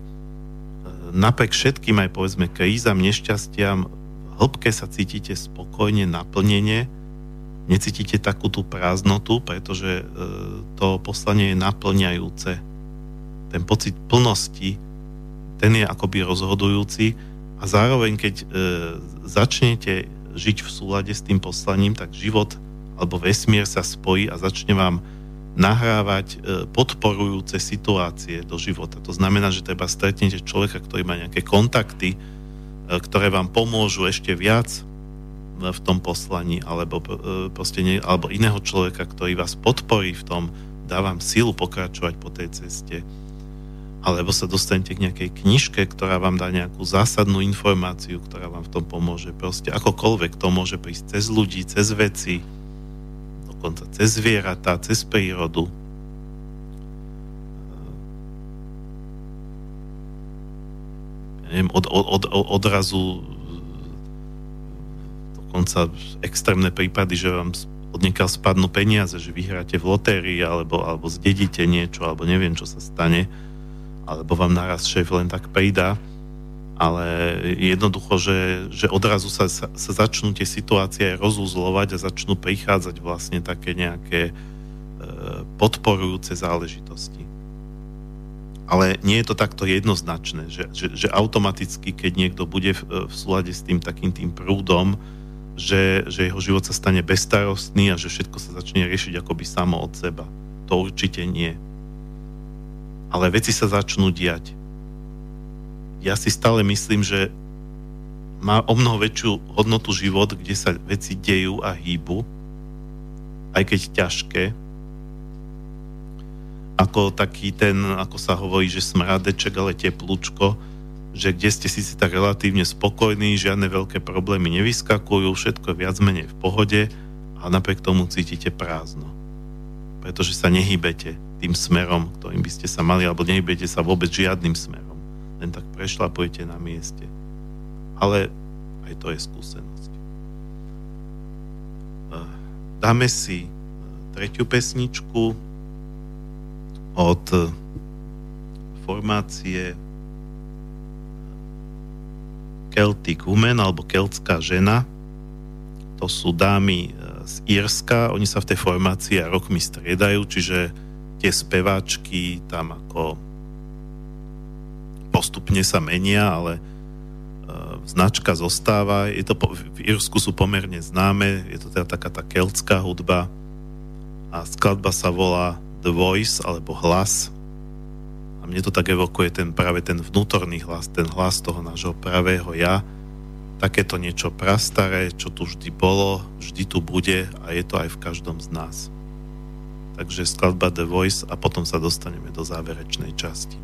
napriek všetkým aj povedzme krízam, nešťastiam, v hĺbke sa cítite spokojne, naplnenie, necítite takú tú prázdnotu, pretože e, to poslanie je naplňajúce. Ten pocit plnosti, ten je akoby rozhodujúci a zároveň, keď začnete žiť v súlade s tým poslaním, tak život alebo vesmír sa spojí a začne vám nahrávať e, podporujúce situácie do života. To znamená, že treba stretnete človeka, ktorý má nejaké kontakty, e, ktoré vám pomôžu ešte viac e, v tom poslaní, alebo, proste alebo iného človeka, ktorý vás podporí v tom, dá vám silu pokračovať po tej ceste, alebo sa dostanete k nejakej knižke, ktorá vám dá nejakú zásadnú informáciu, ktorá vám v tom pomôže. Proste akokoľvek to môže prísť cez ľudí, cez veci, dokonca cez zvieratá, cez prírodu. Neviem, od, od, od, odrazu dokonca extrémne prípady, že vám od spadnú peniaze, že vyhráte v lotérii alebo, alebo zdedíte niečo, alebo neviem, čo sa stane, alebo vám naraz šéf len tak pridá ale jednoducho, že, že odrazu sa, sa, začnú tie situácie rozuzlovať a začnú prichádzať vlastne také nejaké e, podporujúce záležitosti. Ale nie je to takto jednoznačné, že, že, že automaticky, keď niekto bude v, v súlade s tým takým tým prúdom, že, že jeho život sa stane bestarostný a že všetko sa začne riešiť akoby samo od seba. To určite nie. Ale veci sa začnú diať ja si stále myslím, že má o mnoho väčšiu hodnotu život, kde sa veci dejú a hýbu, aj keď ťažké, ako taký ten, ako sa hovorí, že smradeček, ale teplúčko, že kde ste síce tak relatívne spokojní, žiadne veľké problémy nevyskakujú, všetko viac menej v pohode a napriek tomu cítite prázdno. Pretože sa nehybete tým smerom, ktorým by ste sa mali, alebo nehybete sa vôbec žiadnym smerom len tak prešlapujete na mieste. Ale aj to je skúsenosť. Eh, dáme si eh, tretiu pesničku od eh, formácie Celtic Woman alebo Keltská žena. To sú dámy z Írska, oni sa v tej formácii a rokmi striedajú, čiže tie speváčky tam ako postupne sa menia, ale e, značka zostáva. Je to, v Irsku sú pomerne známe, je to teda taká tá keltská hudba a skladba sa volá The Voice alebo hlas. A mne to tak evokuje ten, práve ten vnútorný hlas, ten hlas toho nášho pravého ja. Takéto niečo prastaré, čo tu vždy bolo, vždy tu bude a je to aj v každom z nás. Takže skladba The Voice a potom sa dostaneme do záverečnej časti.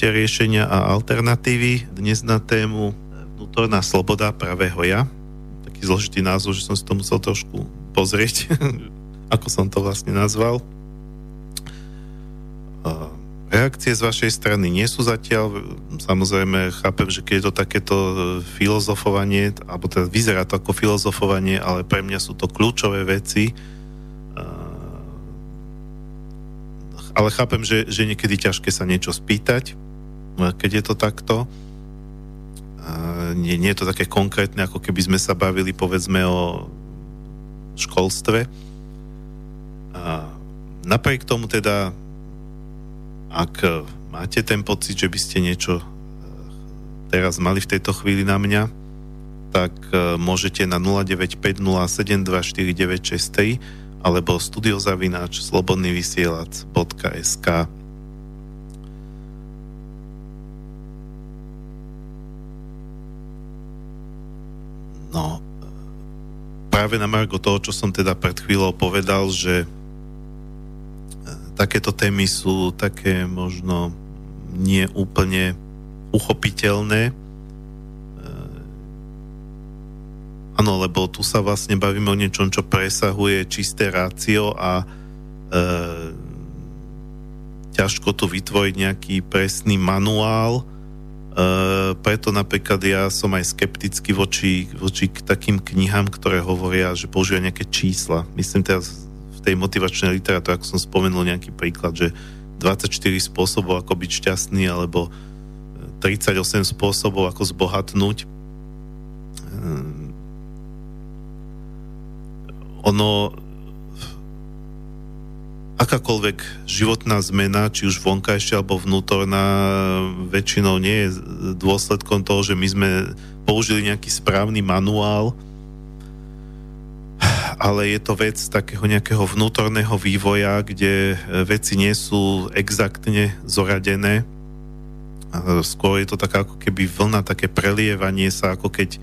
Počúvate riešenia a alternatívy dnes na tému vnútorná sloboda pravého ja. Taký zložitý názov, že som si to musel trošku pozrieť, ako som to vlastne nazval. Reakcie z vašej strany nie sú zatiaľ, samozrejme chápem, že keď je to takéto filozofovanie, alebo teda vyzerá to ako filozofovanie, ale pre mňa sú to kľúčové veci, ale chápem, že, že niekedy ťažké sa niečo spýtať, keď je to takto. Nie, nie je to také konkrétne, ako keby sme sa bavili povedzme o školstve. A napriek tomu teda, ak máte ten pocit, že by ste niečo e, teraz mali v tejto chvíli na mňa, tak e, môžete na 0950724963 alebo studiozavináč slobodnyvysielac.sk No, práve na margo toho, čo som teda pred chvíľou povedal, že e, takéto témy sú také možno nie úplne uchopiteľné Áno, lebo tu sa vlastne bavíme o niečom, čo presahuje čisté rácio a e, ťažko tu vytvoriť nejaký presný manuál. E, preto napríklad ja som aj skeptický voči, voči k takým knihám, ktoré hovoria, že používajú nejaké čísla. Myslím teraz v tej motivačnej literatúre, ako som spomenul nejaký príklad, že 24 spôsobov, ako byť šťastný, alebo 38 spôsobov, ako zbohatnúť. E, ono akákoľvek životná zmena, či už vonkajšia alebo vnútorná, väčšinou nie je dôsledkom toho, že my sme použili nejaký správny manuál, ale je to vec takého nejakého vnútorného vývoja, kde veci nie sú exaktne zoradené. Skôr je to taká ako keby vlna, také prelievanie sa, ako keď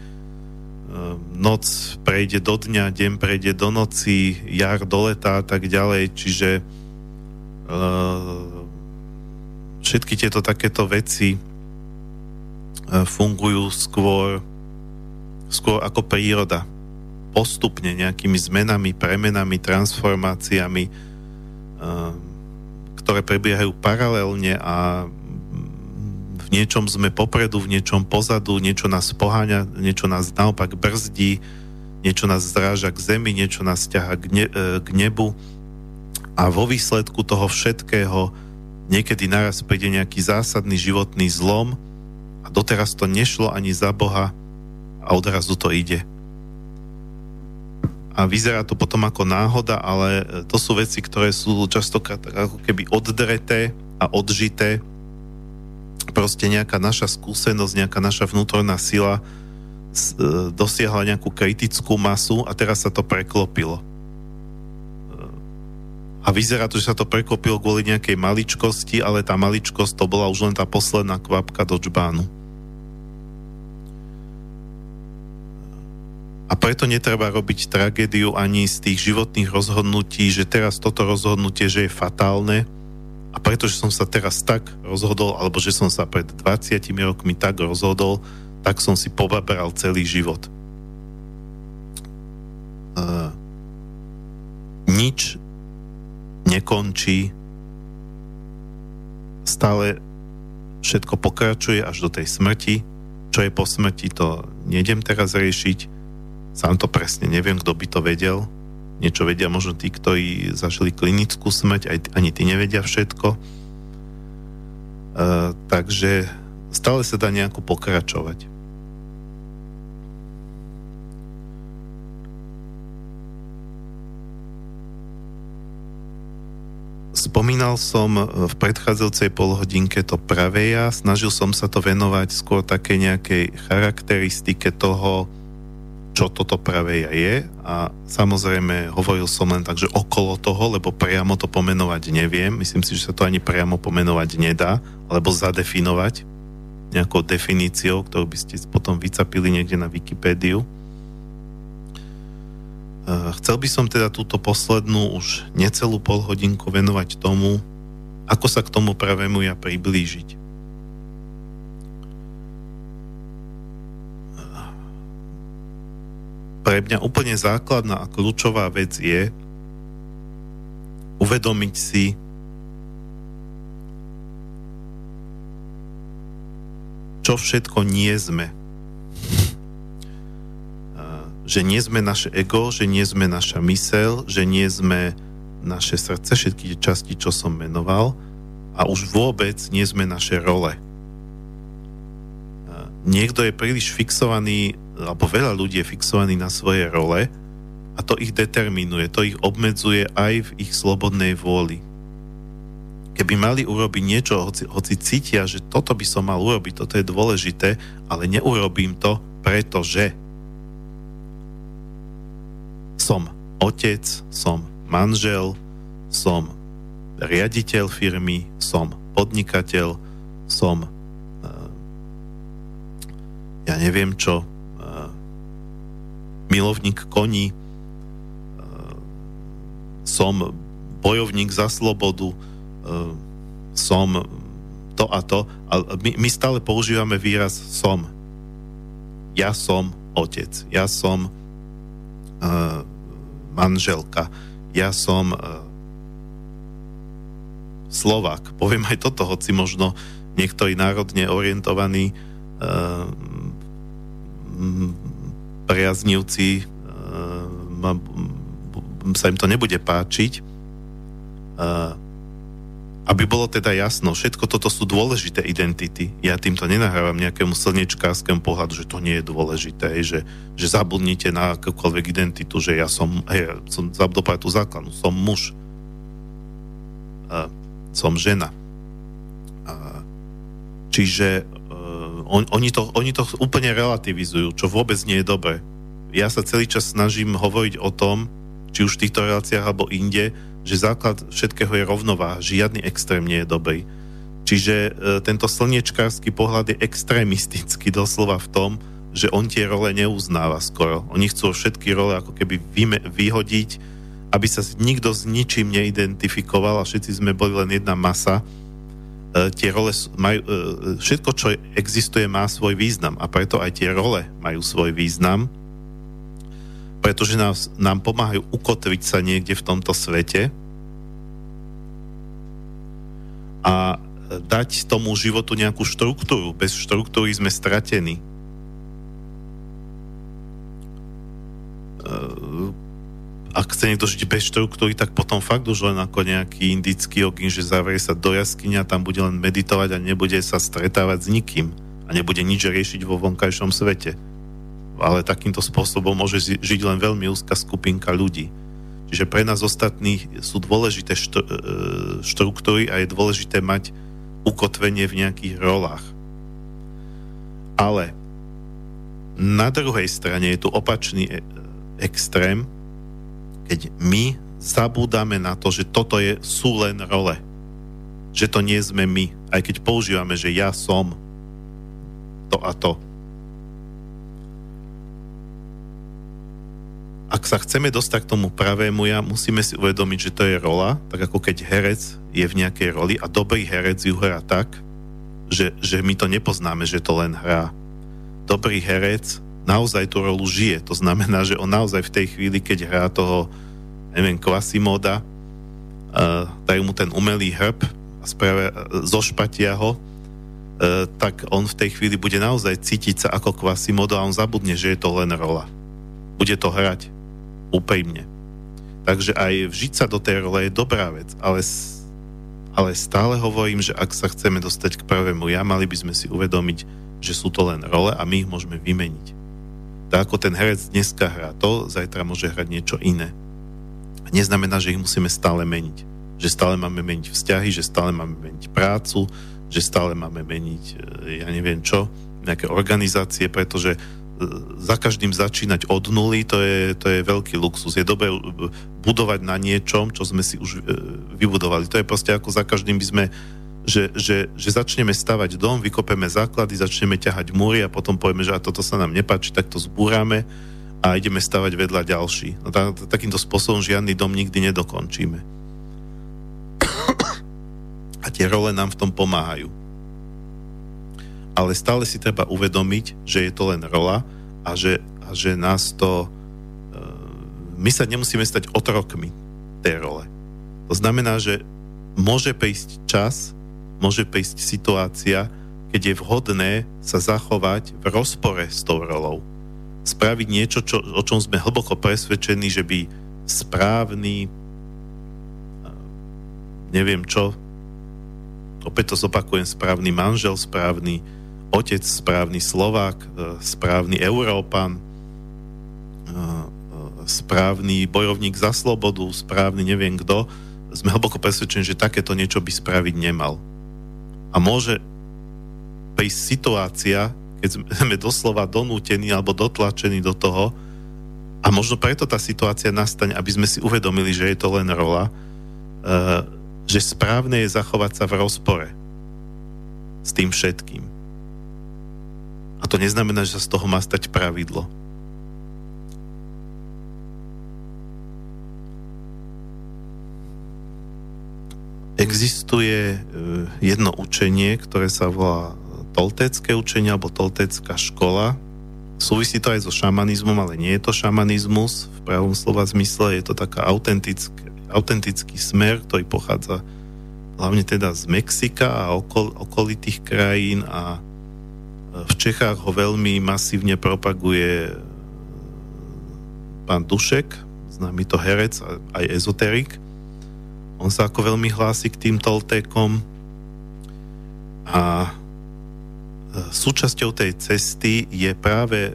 noc prejde do dňa, deň prejde do noci, jar do leta a tak ďalej, čiže uh, všetky tieto takéto veci uh, fungujú skôr, skôr ako príroda. Postupne nejakými zmenami, premenami, transformáciami, uh, ktoré prebiehajú paralelne a v niečom sme popredu, v niečom pozadu, niečo nás poháňa, niečo nás naopak brzdí, niečo nás zráža k zemi, niečo nás ťaha k, ne, e, k nebu a vo výsledku toho všetkého niekedy naraz príde nejaký zásadný životný zlom a doteraz to nešlo ani za Boha a odrazu to ide. A vyzerá to potom ako náhoda, ale to sú veci, ktoré sú častokrát ako keby oddreté a odžité proste nejaká naša skúsenosť, nejaká naša vnútorná sila e, dosiahla nejakú kritickú masu a teraz sa to preklopilo. E, a vyzerá to, že sa to preklopilo kvôli nejakej maličkosti, ale tá maličkosť to bola už len tá posledná kvapka do čbánu. A preto netreba robiť tragédiu ani z tých životných rozhodnutí, že teraz toto rozhodnutie, že je fatálne, a pretože som sa teraz tak rozhodol, alebo že som sa pred 20 rokmi tak rozhodol, tak som si pobaberal celý život. Uh, nič nekončí, stále všetko pokračuje až do tej smrti. Čo je po smrti, to nejdem teraz riešiť. Sám to presne neviem, kto by to vedel niečo vedia možno tí, ktorí zažili klinickú smrť, aj, ani tí nevedia všetko. Uh, takže stále sa dá nejako pokračovať. Spomínal som v predchádzajúcej polhodinke to pravé ja, snažil som sa to venovať skôr také nejakej charakteristike toho, čo toto pravé je a samozrejme hovoril som len tak, že okolo toho, lebo priamo to pomenovať neviem. Myslím si, že sa to ani priamo pomenovať nedá, alebo zadefinovať nejakou definíciou, ktorú by ste potom vycapili niekde na Wikipédiu. Chcel by som teda túto poslednú už necelú polhodinku venovať tomu, ako sa k tomu pravému ja priblížiť. Pre mňa úplne základná a kľúčová vec je uvedomiť si, čo všetko nie sme. Že nie sme naše ego, že nie sme naša mysel, že nie sme naše srdce, všetky časti, čo som menoval a už vôbec nie sme naše role. Niekto je príliš fixovaný, alebo veľa ľudí je fixovaný na svoje role a to ich determinuje, to ich obmedzuje aj v ich slobodnej vôli. Keby mali urobiť niečo, hoci, hoci cítia, že toto by som mal urobiť, toto je dôležité, ale neurobím to, pretože som otec, som manžel, som riaditeľ firmy, som podnikateľ, som ja neviem čo, uh, milovník koní, uh, som bojovník za slobodu, uh, som to a to. A my, my stále používame výraz som. Ja som otec. Ja som uh, manželka. Ja som uh, Slovák. Poviem aj toto, hoci možno niektorý národne orientovaný priaznivci uh, sa im to nebude páčiť. Uh, aby bolo teda jasno, všetko toto sú dôležité identity. Ja týmto nenahrávam nejakému slnečkárskému pohľadu, že to nie je dôležité, že, že zabudnite na akúkoľvek identitu, že ja som, hej, som zabudol tú základnú, som muž, uh, som žena. Čiže on, oni, to, oni to úplne relativizujú, čo vôbec nie je dobré. Ja sa celý čas snažím hovoriť o tom, či už v týchto reláciách alebo inde, že základ všetkého je rovnováha, žiadny extrém nie je dobrý. Čiže e, tento slniečkársky pohľad je extrémistický doslova v tom, že on tie role neuznáva skoro. Oni chcú všetky role ako keby vyme, vyhodiť, aby sa nikto s ničím neidentifikoval a všetci sme boli len jedna masa. E, tie role majú, e, všetko, čo existuje, má svoj význam a preto aj tie role majú svoj význam pretože nás, nám pomáhajú ukotviť sa niekde v tomto svete a dať tomu životu nejakú štruktúru. Bez štruktúry sme stratení. Ehm, ak chce niekto žiť bez štruktúry, tak potom fakt už len ako nejaký indický ogin, že zavrie sa do jaskyňa, tam bude len meditovať a nebude sa stretávať s nikým a nebude nič riešiť vo vonkajšom svete ale takýmto spôsobom môže žiť len veľmi úzka skupinka ľudí. Čiže pre nás ostatných sú dôležité e, štruktúry a je dôležité mať ukotvenie v nejakých rolách. Ale na druhej strane je tu opačný e, extrém, keď my zabúdame na to, že toto je, sú len role. Že to nie sme my. Aj keď používame, že ja som to a to ak sa chceme dostať k tomu pravému ja, musíme si uvedomiť, že to je rola, tak ako keď herec je v nejakej roli a dobrý herec ju hrá tak, že, že my to nepoznáme, že to len hrá. Dobrý herec naozaj tú rolu žije. To znamená, že on naozaj v tej chvíli, keď hrá toho, neviem, Quasimoda, uh, dajú mu ten umelý hrb a spravia, uh, zošpatia ho, uh, tak on v tej chvíli bude naozaj cítiť sa ako Quasimodo a on zabudne, že je to len rola. Bude to hrať úprimne. Takže aj vžiť sa do tej role je dobrá vec, ale, ale stále hovorím, že ak sa chceme dostať k pravému ja, mali by sme si uvedomiť, že sú to len role a my ich môžeme vymeniť. Tak ako ten herec dneska hrá to, zajtra môže hrať niečo iné. Neznamená, že ich musíme stále meniť. Že stále máme meniť vzťahy, že stále máme meniť prácu, že stále máme meniť, e, ja neviem čo, nejaké organizácie, pretože za každým začínať od nuly, to je, to je veľký luxus. Je dobré budovať na niečom, čo sme si už e, vybudovali. To je proste ako za každým by sme že, že, že začneme stavať dom, vykopeme základy, začneme ťahať múry a potom povieme, že a toto sa nám nepáči, tak to zbúrame a ideme stavať vedľa ďalší. No tá, takýmto spôsobom žiadny dom nikdy nedokončíme. A tie role nám v tom pomáhajú ale stále si treba uvedomiť, že je to len rola a že, a že nás to my sa nemusíme stať otrokmi tej role. To znamená, že môže prísť čas, môže prísť situácia, keď je vhodné sa zachovať v rozpore s tou rolou. Spraviť niečo, čo, o čom sme hlboko presvedčení, že by správny neviem čo, opäť to zopakujem, správny manžel, správny otec, správny Slovák, e, správny Európan, e, e, správny bojovník za slobodu, správny neviem kto, sme hlboko presvedčení, že takéto niečo by spraviť nemal. A môže prísť situácia, keď sme doslova donútení alebo dotlačení do toho, a možno preto tá situácia nastane, aby sme si uvedomili, že je to len rola, že správne je zachovať sa v rozpore s tým všetkým. A to neznamená, že sa z toho má stať pravidlo. Existuje e, jedno učenie, ktoré sa volá toltecké učenie alebo toltecká škola. Súvisí to aj so šamanizmom, ale nie je to šamanizmus v pravom slova zmysle, je to taká autentická autentický smer, ktorý pochádza hlavne teda z Mexika a okol, okolitých krajín a e, v Čechách ho veľmi masívne propaguje pán Dušek, známy to herec, aj ezoterik. On sa ako veľmi hlási k tým toltékom a e, súčasťou tej cesty je práve e,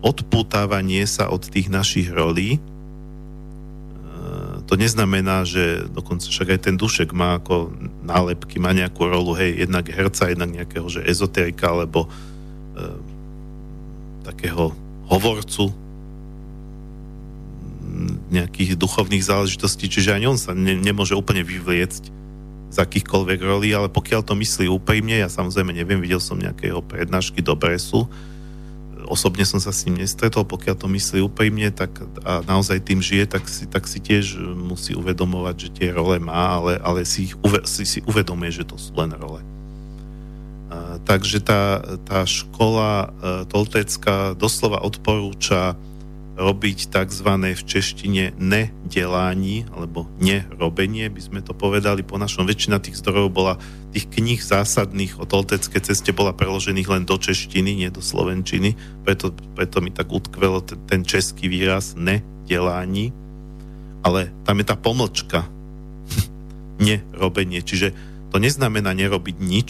odputávanie sa od tých našich rolí, to neznamená, že dokonca však aj ten dušek má ako nálepky, má nejakú rolu, hej, jednak herca, jednak nejakého, že ezoterika, alebo e, takého hovorcu nejakých duchovných záležitostí, čiže ani on sa ne, nemôže úplne vyvliecť z akýchkoľvek rolí, ale pokiaľ to myslí úprimne, ja samozrejme neviem, videl som nejakého prednášky do Bresu, osobne som sa s ním nestretol, pokiaľ to myslí úprimne tak, a naozaj tým žije, tak si, tak si tiež musí uvedomovať, že tie role má, ale, ale si, ich uve, si, si uvedomuje, že to sú len role. A, takže tá, tá škola e, toltecká doslova odporúča robiť tzv. v češtine nedelání, alebo nerobenie, by sme to povedali po našom. Väčšina tých zdrojov bola, tých kníh zásadných o toltecké ceste bola preložených len do češtiny, nie do slovenčiny, preto, preto mi tak utkvelo ten, ten český výraz nedelání, ale tam je tá pomlčka nerobenie, čiže to neznamená nerobiť nič,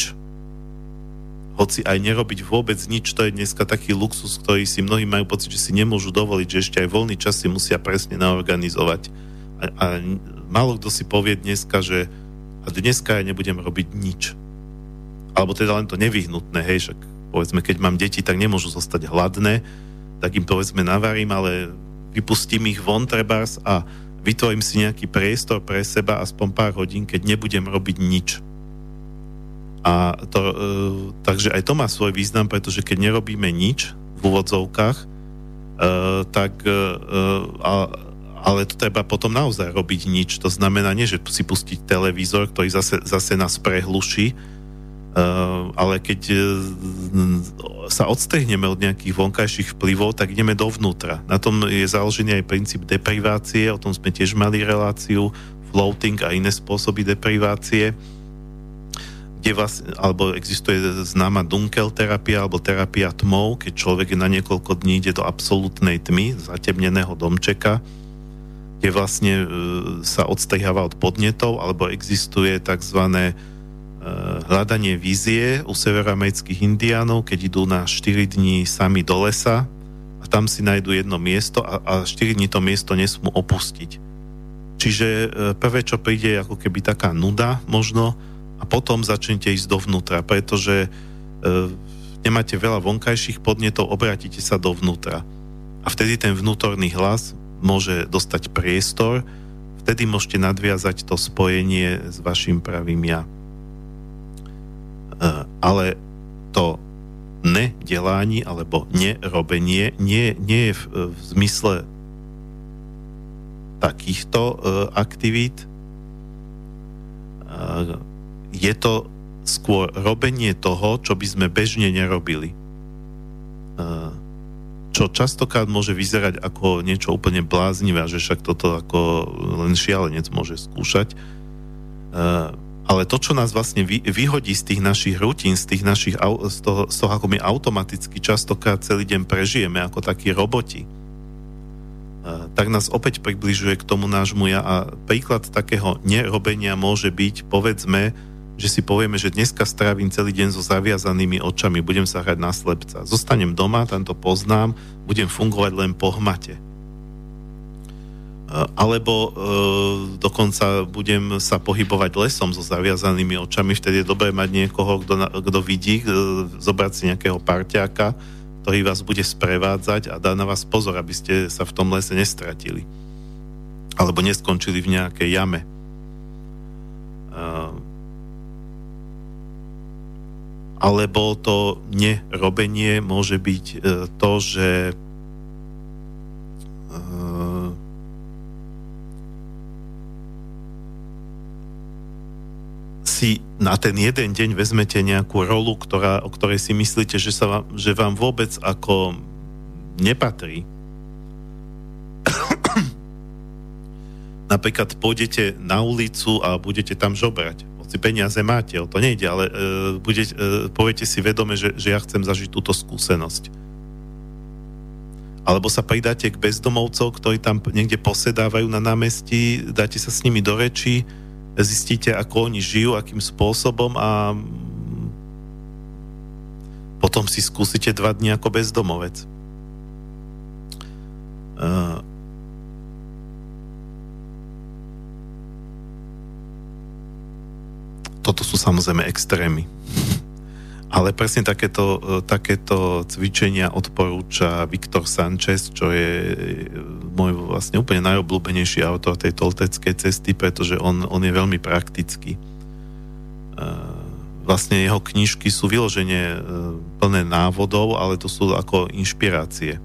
hoci aj nerobiť vôbec nič, to je dneska taký luxus, ktorý si mnohí majú pocit, že si nemôžu dovoliť, že ešte aj voľný čas si musia presne naorganizovať. A, a málo kto si povie dneska, že a dneska ja nebudem robiť nič. Alebo teda len to nevyhnutné, hej, však povedzme, keď mám deti, tak nemôžu zostať hladné, tak im povedzme navarím, ale vypustím ich von trebárs a vytvorím si nejaký priestor pre seba aspoň pár hodín, keď nebudem robiť nič a to, e, takže aj to má svoj význam, pretože keď nerobíme nič v úvodzovkách, e, tak e, a, ale to treba potom naozaj robiť nič. To znamená nie, že si pustiť televízor, ktorý zase, zase nás prehluší, Uh, ale keď uh, sa odstehneme od nejakých vonkajších vplyvov, tak ideme dovnútra. Na tom je založený aj princíp deprivácie, o tom sme tiež mali reláciu, floating a iné spôsoby deprivácie kde vás, alebo existuje známa Dunkel terapia alebo terapia tmou, keď človek na niekoľko dní ide do absolútnej tmy, zatemneného domčeka, kde vlastne e, sa odstriháva od podnetov, alebo existuje tzv. E, hľadanie vízie u severoamerických indiánov, keď idú na 4 dní sami do lesa a tam si nájdu jedno miesto a, a 4 dní to miesto nesmú opustiť. Čiže e, prvé, čo príde, je ako keby taká nuda možno, a potom začnete ísť dovnútra, pretože e, nemáte veľa vonkajších podnetov, obratíte sa dovnútra. A vtedy ten vnútorný hlas môže dostať priestor, vtedy môžete nadviazať to spojenie s vašim pravým ja. E, ale to nedelání alebo nerobenie nie, nie je v, v zmysle takýchto e, aktivít, e, je to skôr robenie toho, čo by sme bežne nerobili. čo častokrát môže vyzerať ako niečo úplne bláznivé, že však toto ako len šialenec môže skúšať. Ale to, čo nás vlastne vyhodí z tých našich rutín, z tých našich, z toho, z toho ako my automaticky častokrát celý deň prežijeme ako takí roboti, tak nás opäť približuje k tomu nášmu ja a príklad takého nerobenia môže byť, povedzme, že si povieme, že dneska strávim celý deň so zaviazanými očami, budem sa hrať na slepca. Zostanem doma, tam to poznám, budem fungovať len po hmate. Alebo e, dokonca budem sa pohybovať lesom so zaviazanými očami, vtedy je dobré mať niekoho, kto vidí, e, zobrať si nejakého parťáka, ktorý vás bude sprevádzať a dá na vás pozor, aby ste sa v tom lese nestratili. Alebo neskončili v nejakej jame. Alebo to nerobenie môže byť e, to, že e, si na ten jeden deň vezmete nejakú rolu, ktorá, o ktorej si myslíte, že, sa vám, že vám vôbec ako nepatrí. Napríklad pôjdete na ulicu a budete tam žobrať. Hoci peniaze máte, o to nejde, ale e, bude, e, poviete si vedome, že, že ja chcem zažiť túto skúsenosť. Alebo sa pridáte k bezdomovcov, ktorí tam niekde posedávajú na námestí, dáte sa s nimi do reči, zistíte, ako oni žijú, akým spôsobom a potom si skúsite dva dní ako bezdomovec. Toto sú samozrejme extrémy. Ale presne takéto, e, takéto cvičenia odporúča Viktor Sanchez, čo je e, môj vlastne úplne najobľúbenejší autor tej tolteckej cesty, pretože on, on je veľmi praktický. E, vlastne jeho knižky sú vyloženie plné návodov, ale to sú ako inšpirácie.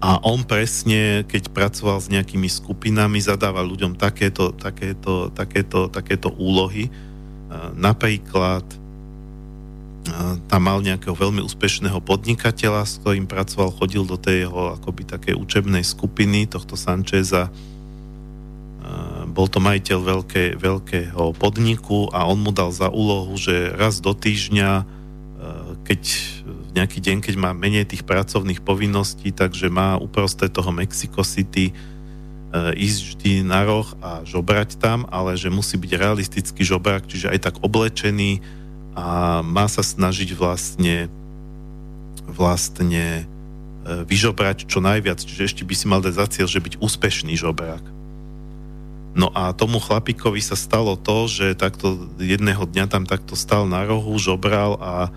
A on presne, keď pracoval s nejakými skupinami, zadával ľuďom takéto, takéto, takéto, takéto úlohy. Napríklad tam mal nejakého veľmi úspešného podnikateľa, s ktorým pracoval, chodil do tej jeho akoby také učebnej skupiny tohto Sancheza. Bol to majiteľ veľké, veľkého podniku a on mu dal za úlohu, že raz do týždňa, keď nejaký deň, keď má menej tých pracovných povinností, takže má uprostred toho Mexico City e, ísť vždy na roh a žobrať tam, ale že musí byť realistický žobrák, čiže aj tak oblečený a má sa snažiť vlastne vlastne e, vyžobrať čo najviac, čiže ešte by si mal dať za cieľ, že byť úspešný žobrák. No a tomu chlapíkovi sa stalo to, že takto jedného dňa tam takto stal na rohu, žobral a e,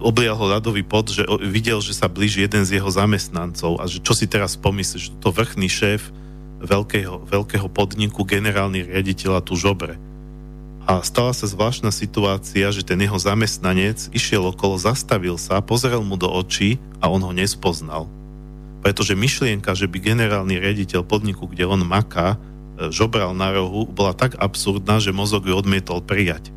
oblial ho ľadový pod, že videl, že sa blíži jeden z jeho zamestnancov a že čo si teraz pomyslíš, to vrchný šéf veľkého, veľkého podniku, generálny riaditeľ a tu žobre. A stala sa zvláštna situácia, že ten jeho zamestnanec išiel okolo, zastavil sa, pozrel mu do očí a on ho nespoznal. Pretože myšlienka, že by generálny riaditeľ podniku, kde on maká, e, žobral na rohu, bola tak absurdná, že mozog ju odmietol prijať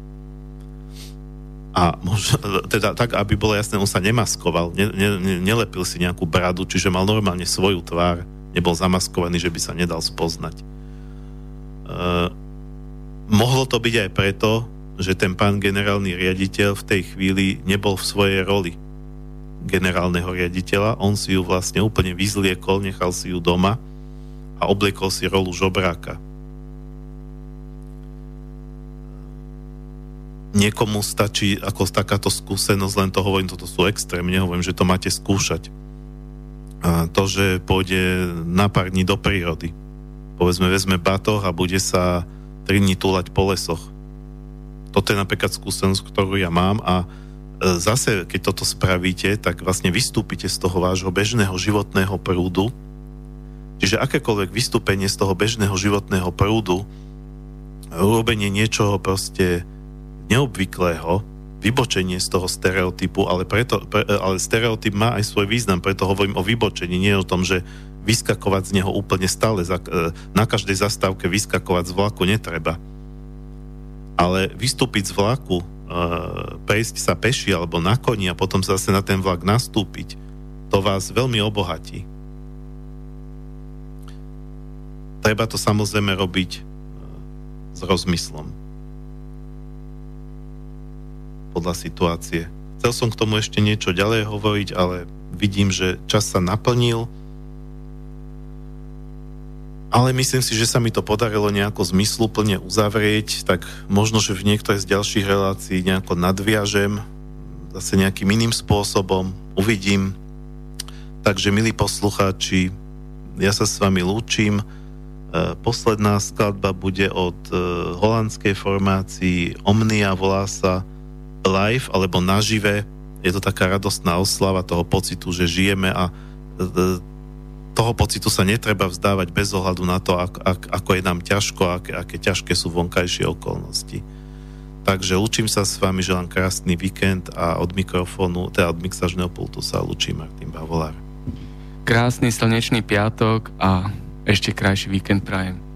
a možno, teda tak, aby bolo jasné, on sa nemaskoval, ne, ne, nelepil si nejakú bradu, čiže mal normálne svoju tvár, nebol zamaskovaný, že by sa nedal spoznať. E, mohlo to byť aj preto, že ten pán generálny riaditeľ v tej chvíli nebol v svojej roli generálneho riaditeľa, on si ju vlastne úplne vyzliekol, nechal si ju doma a obliekol si rolu žobráka niekomu stačí ako takáto skúsenosť, len to hovorím, toto sú extrémne, hovorím, že to máte skúšať. A to, že pôjde na pár dní do prírody. Povedzme, vezme batoh a bude sa 3 dní túlať po lesoch. Toto je napríklad skúsenosť, ktorú ja mám a e, zase, keď toto spravíte, tak vlastne vystúpite z toho vášho bežného životného prúdu. Čiže akékoľvek vystúpenie z toho bežného životného prúdu, urobenie niečoho proste neobvyklého, vybočenie z toho stereotypu, ale, preto, pre, ale stereotyp má aj svoj význam, preto hovorím o vybočení, nie o tom, že vyskakovať z neho úplne stále, e, na každej zastávke vyskakovať z vlaku netreba. Ale vystúpiť z vlaku, prejsť sa peši alebo na koni a potom zase na ten vlak nastúpiť, to vás veľmi obohatí. Treba to samozrejme robiť s rozmyslom. Podľa situácie. Chcel som k tomu ešte niečo ďalej hovoriť, ale vidím, že čas sa naplnil ale myslím si, že sa mi to podarilo nejako zmysluplne uzavrieť, tak možno, že v niektorej z ďalších relácií nejako nadviažem, zase nejakým iným spôsobom, uvidím. Takže, milí poslucháči, ja sa s vami lúčim. E, posledná skladba bude od e, holandskej formácii Omnia, volá sa Live alebo Nažive. Je to taká radostná oslava toho pocitu, že žijeme a e, toho pocitu sa netreba vzdávať bez ohľadu na to, ak, ak, ako je nám ťažko, aké, aké ťažké sú vonkajšie okolnosti. Takže učím sa s vami, želám krásny víkend a od mikrofónu, teda od mixažného pultu sa učí Martin Bavolár. Krásny slnečný piatok a ešte krajší víkend prajem.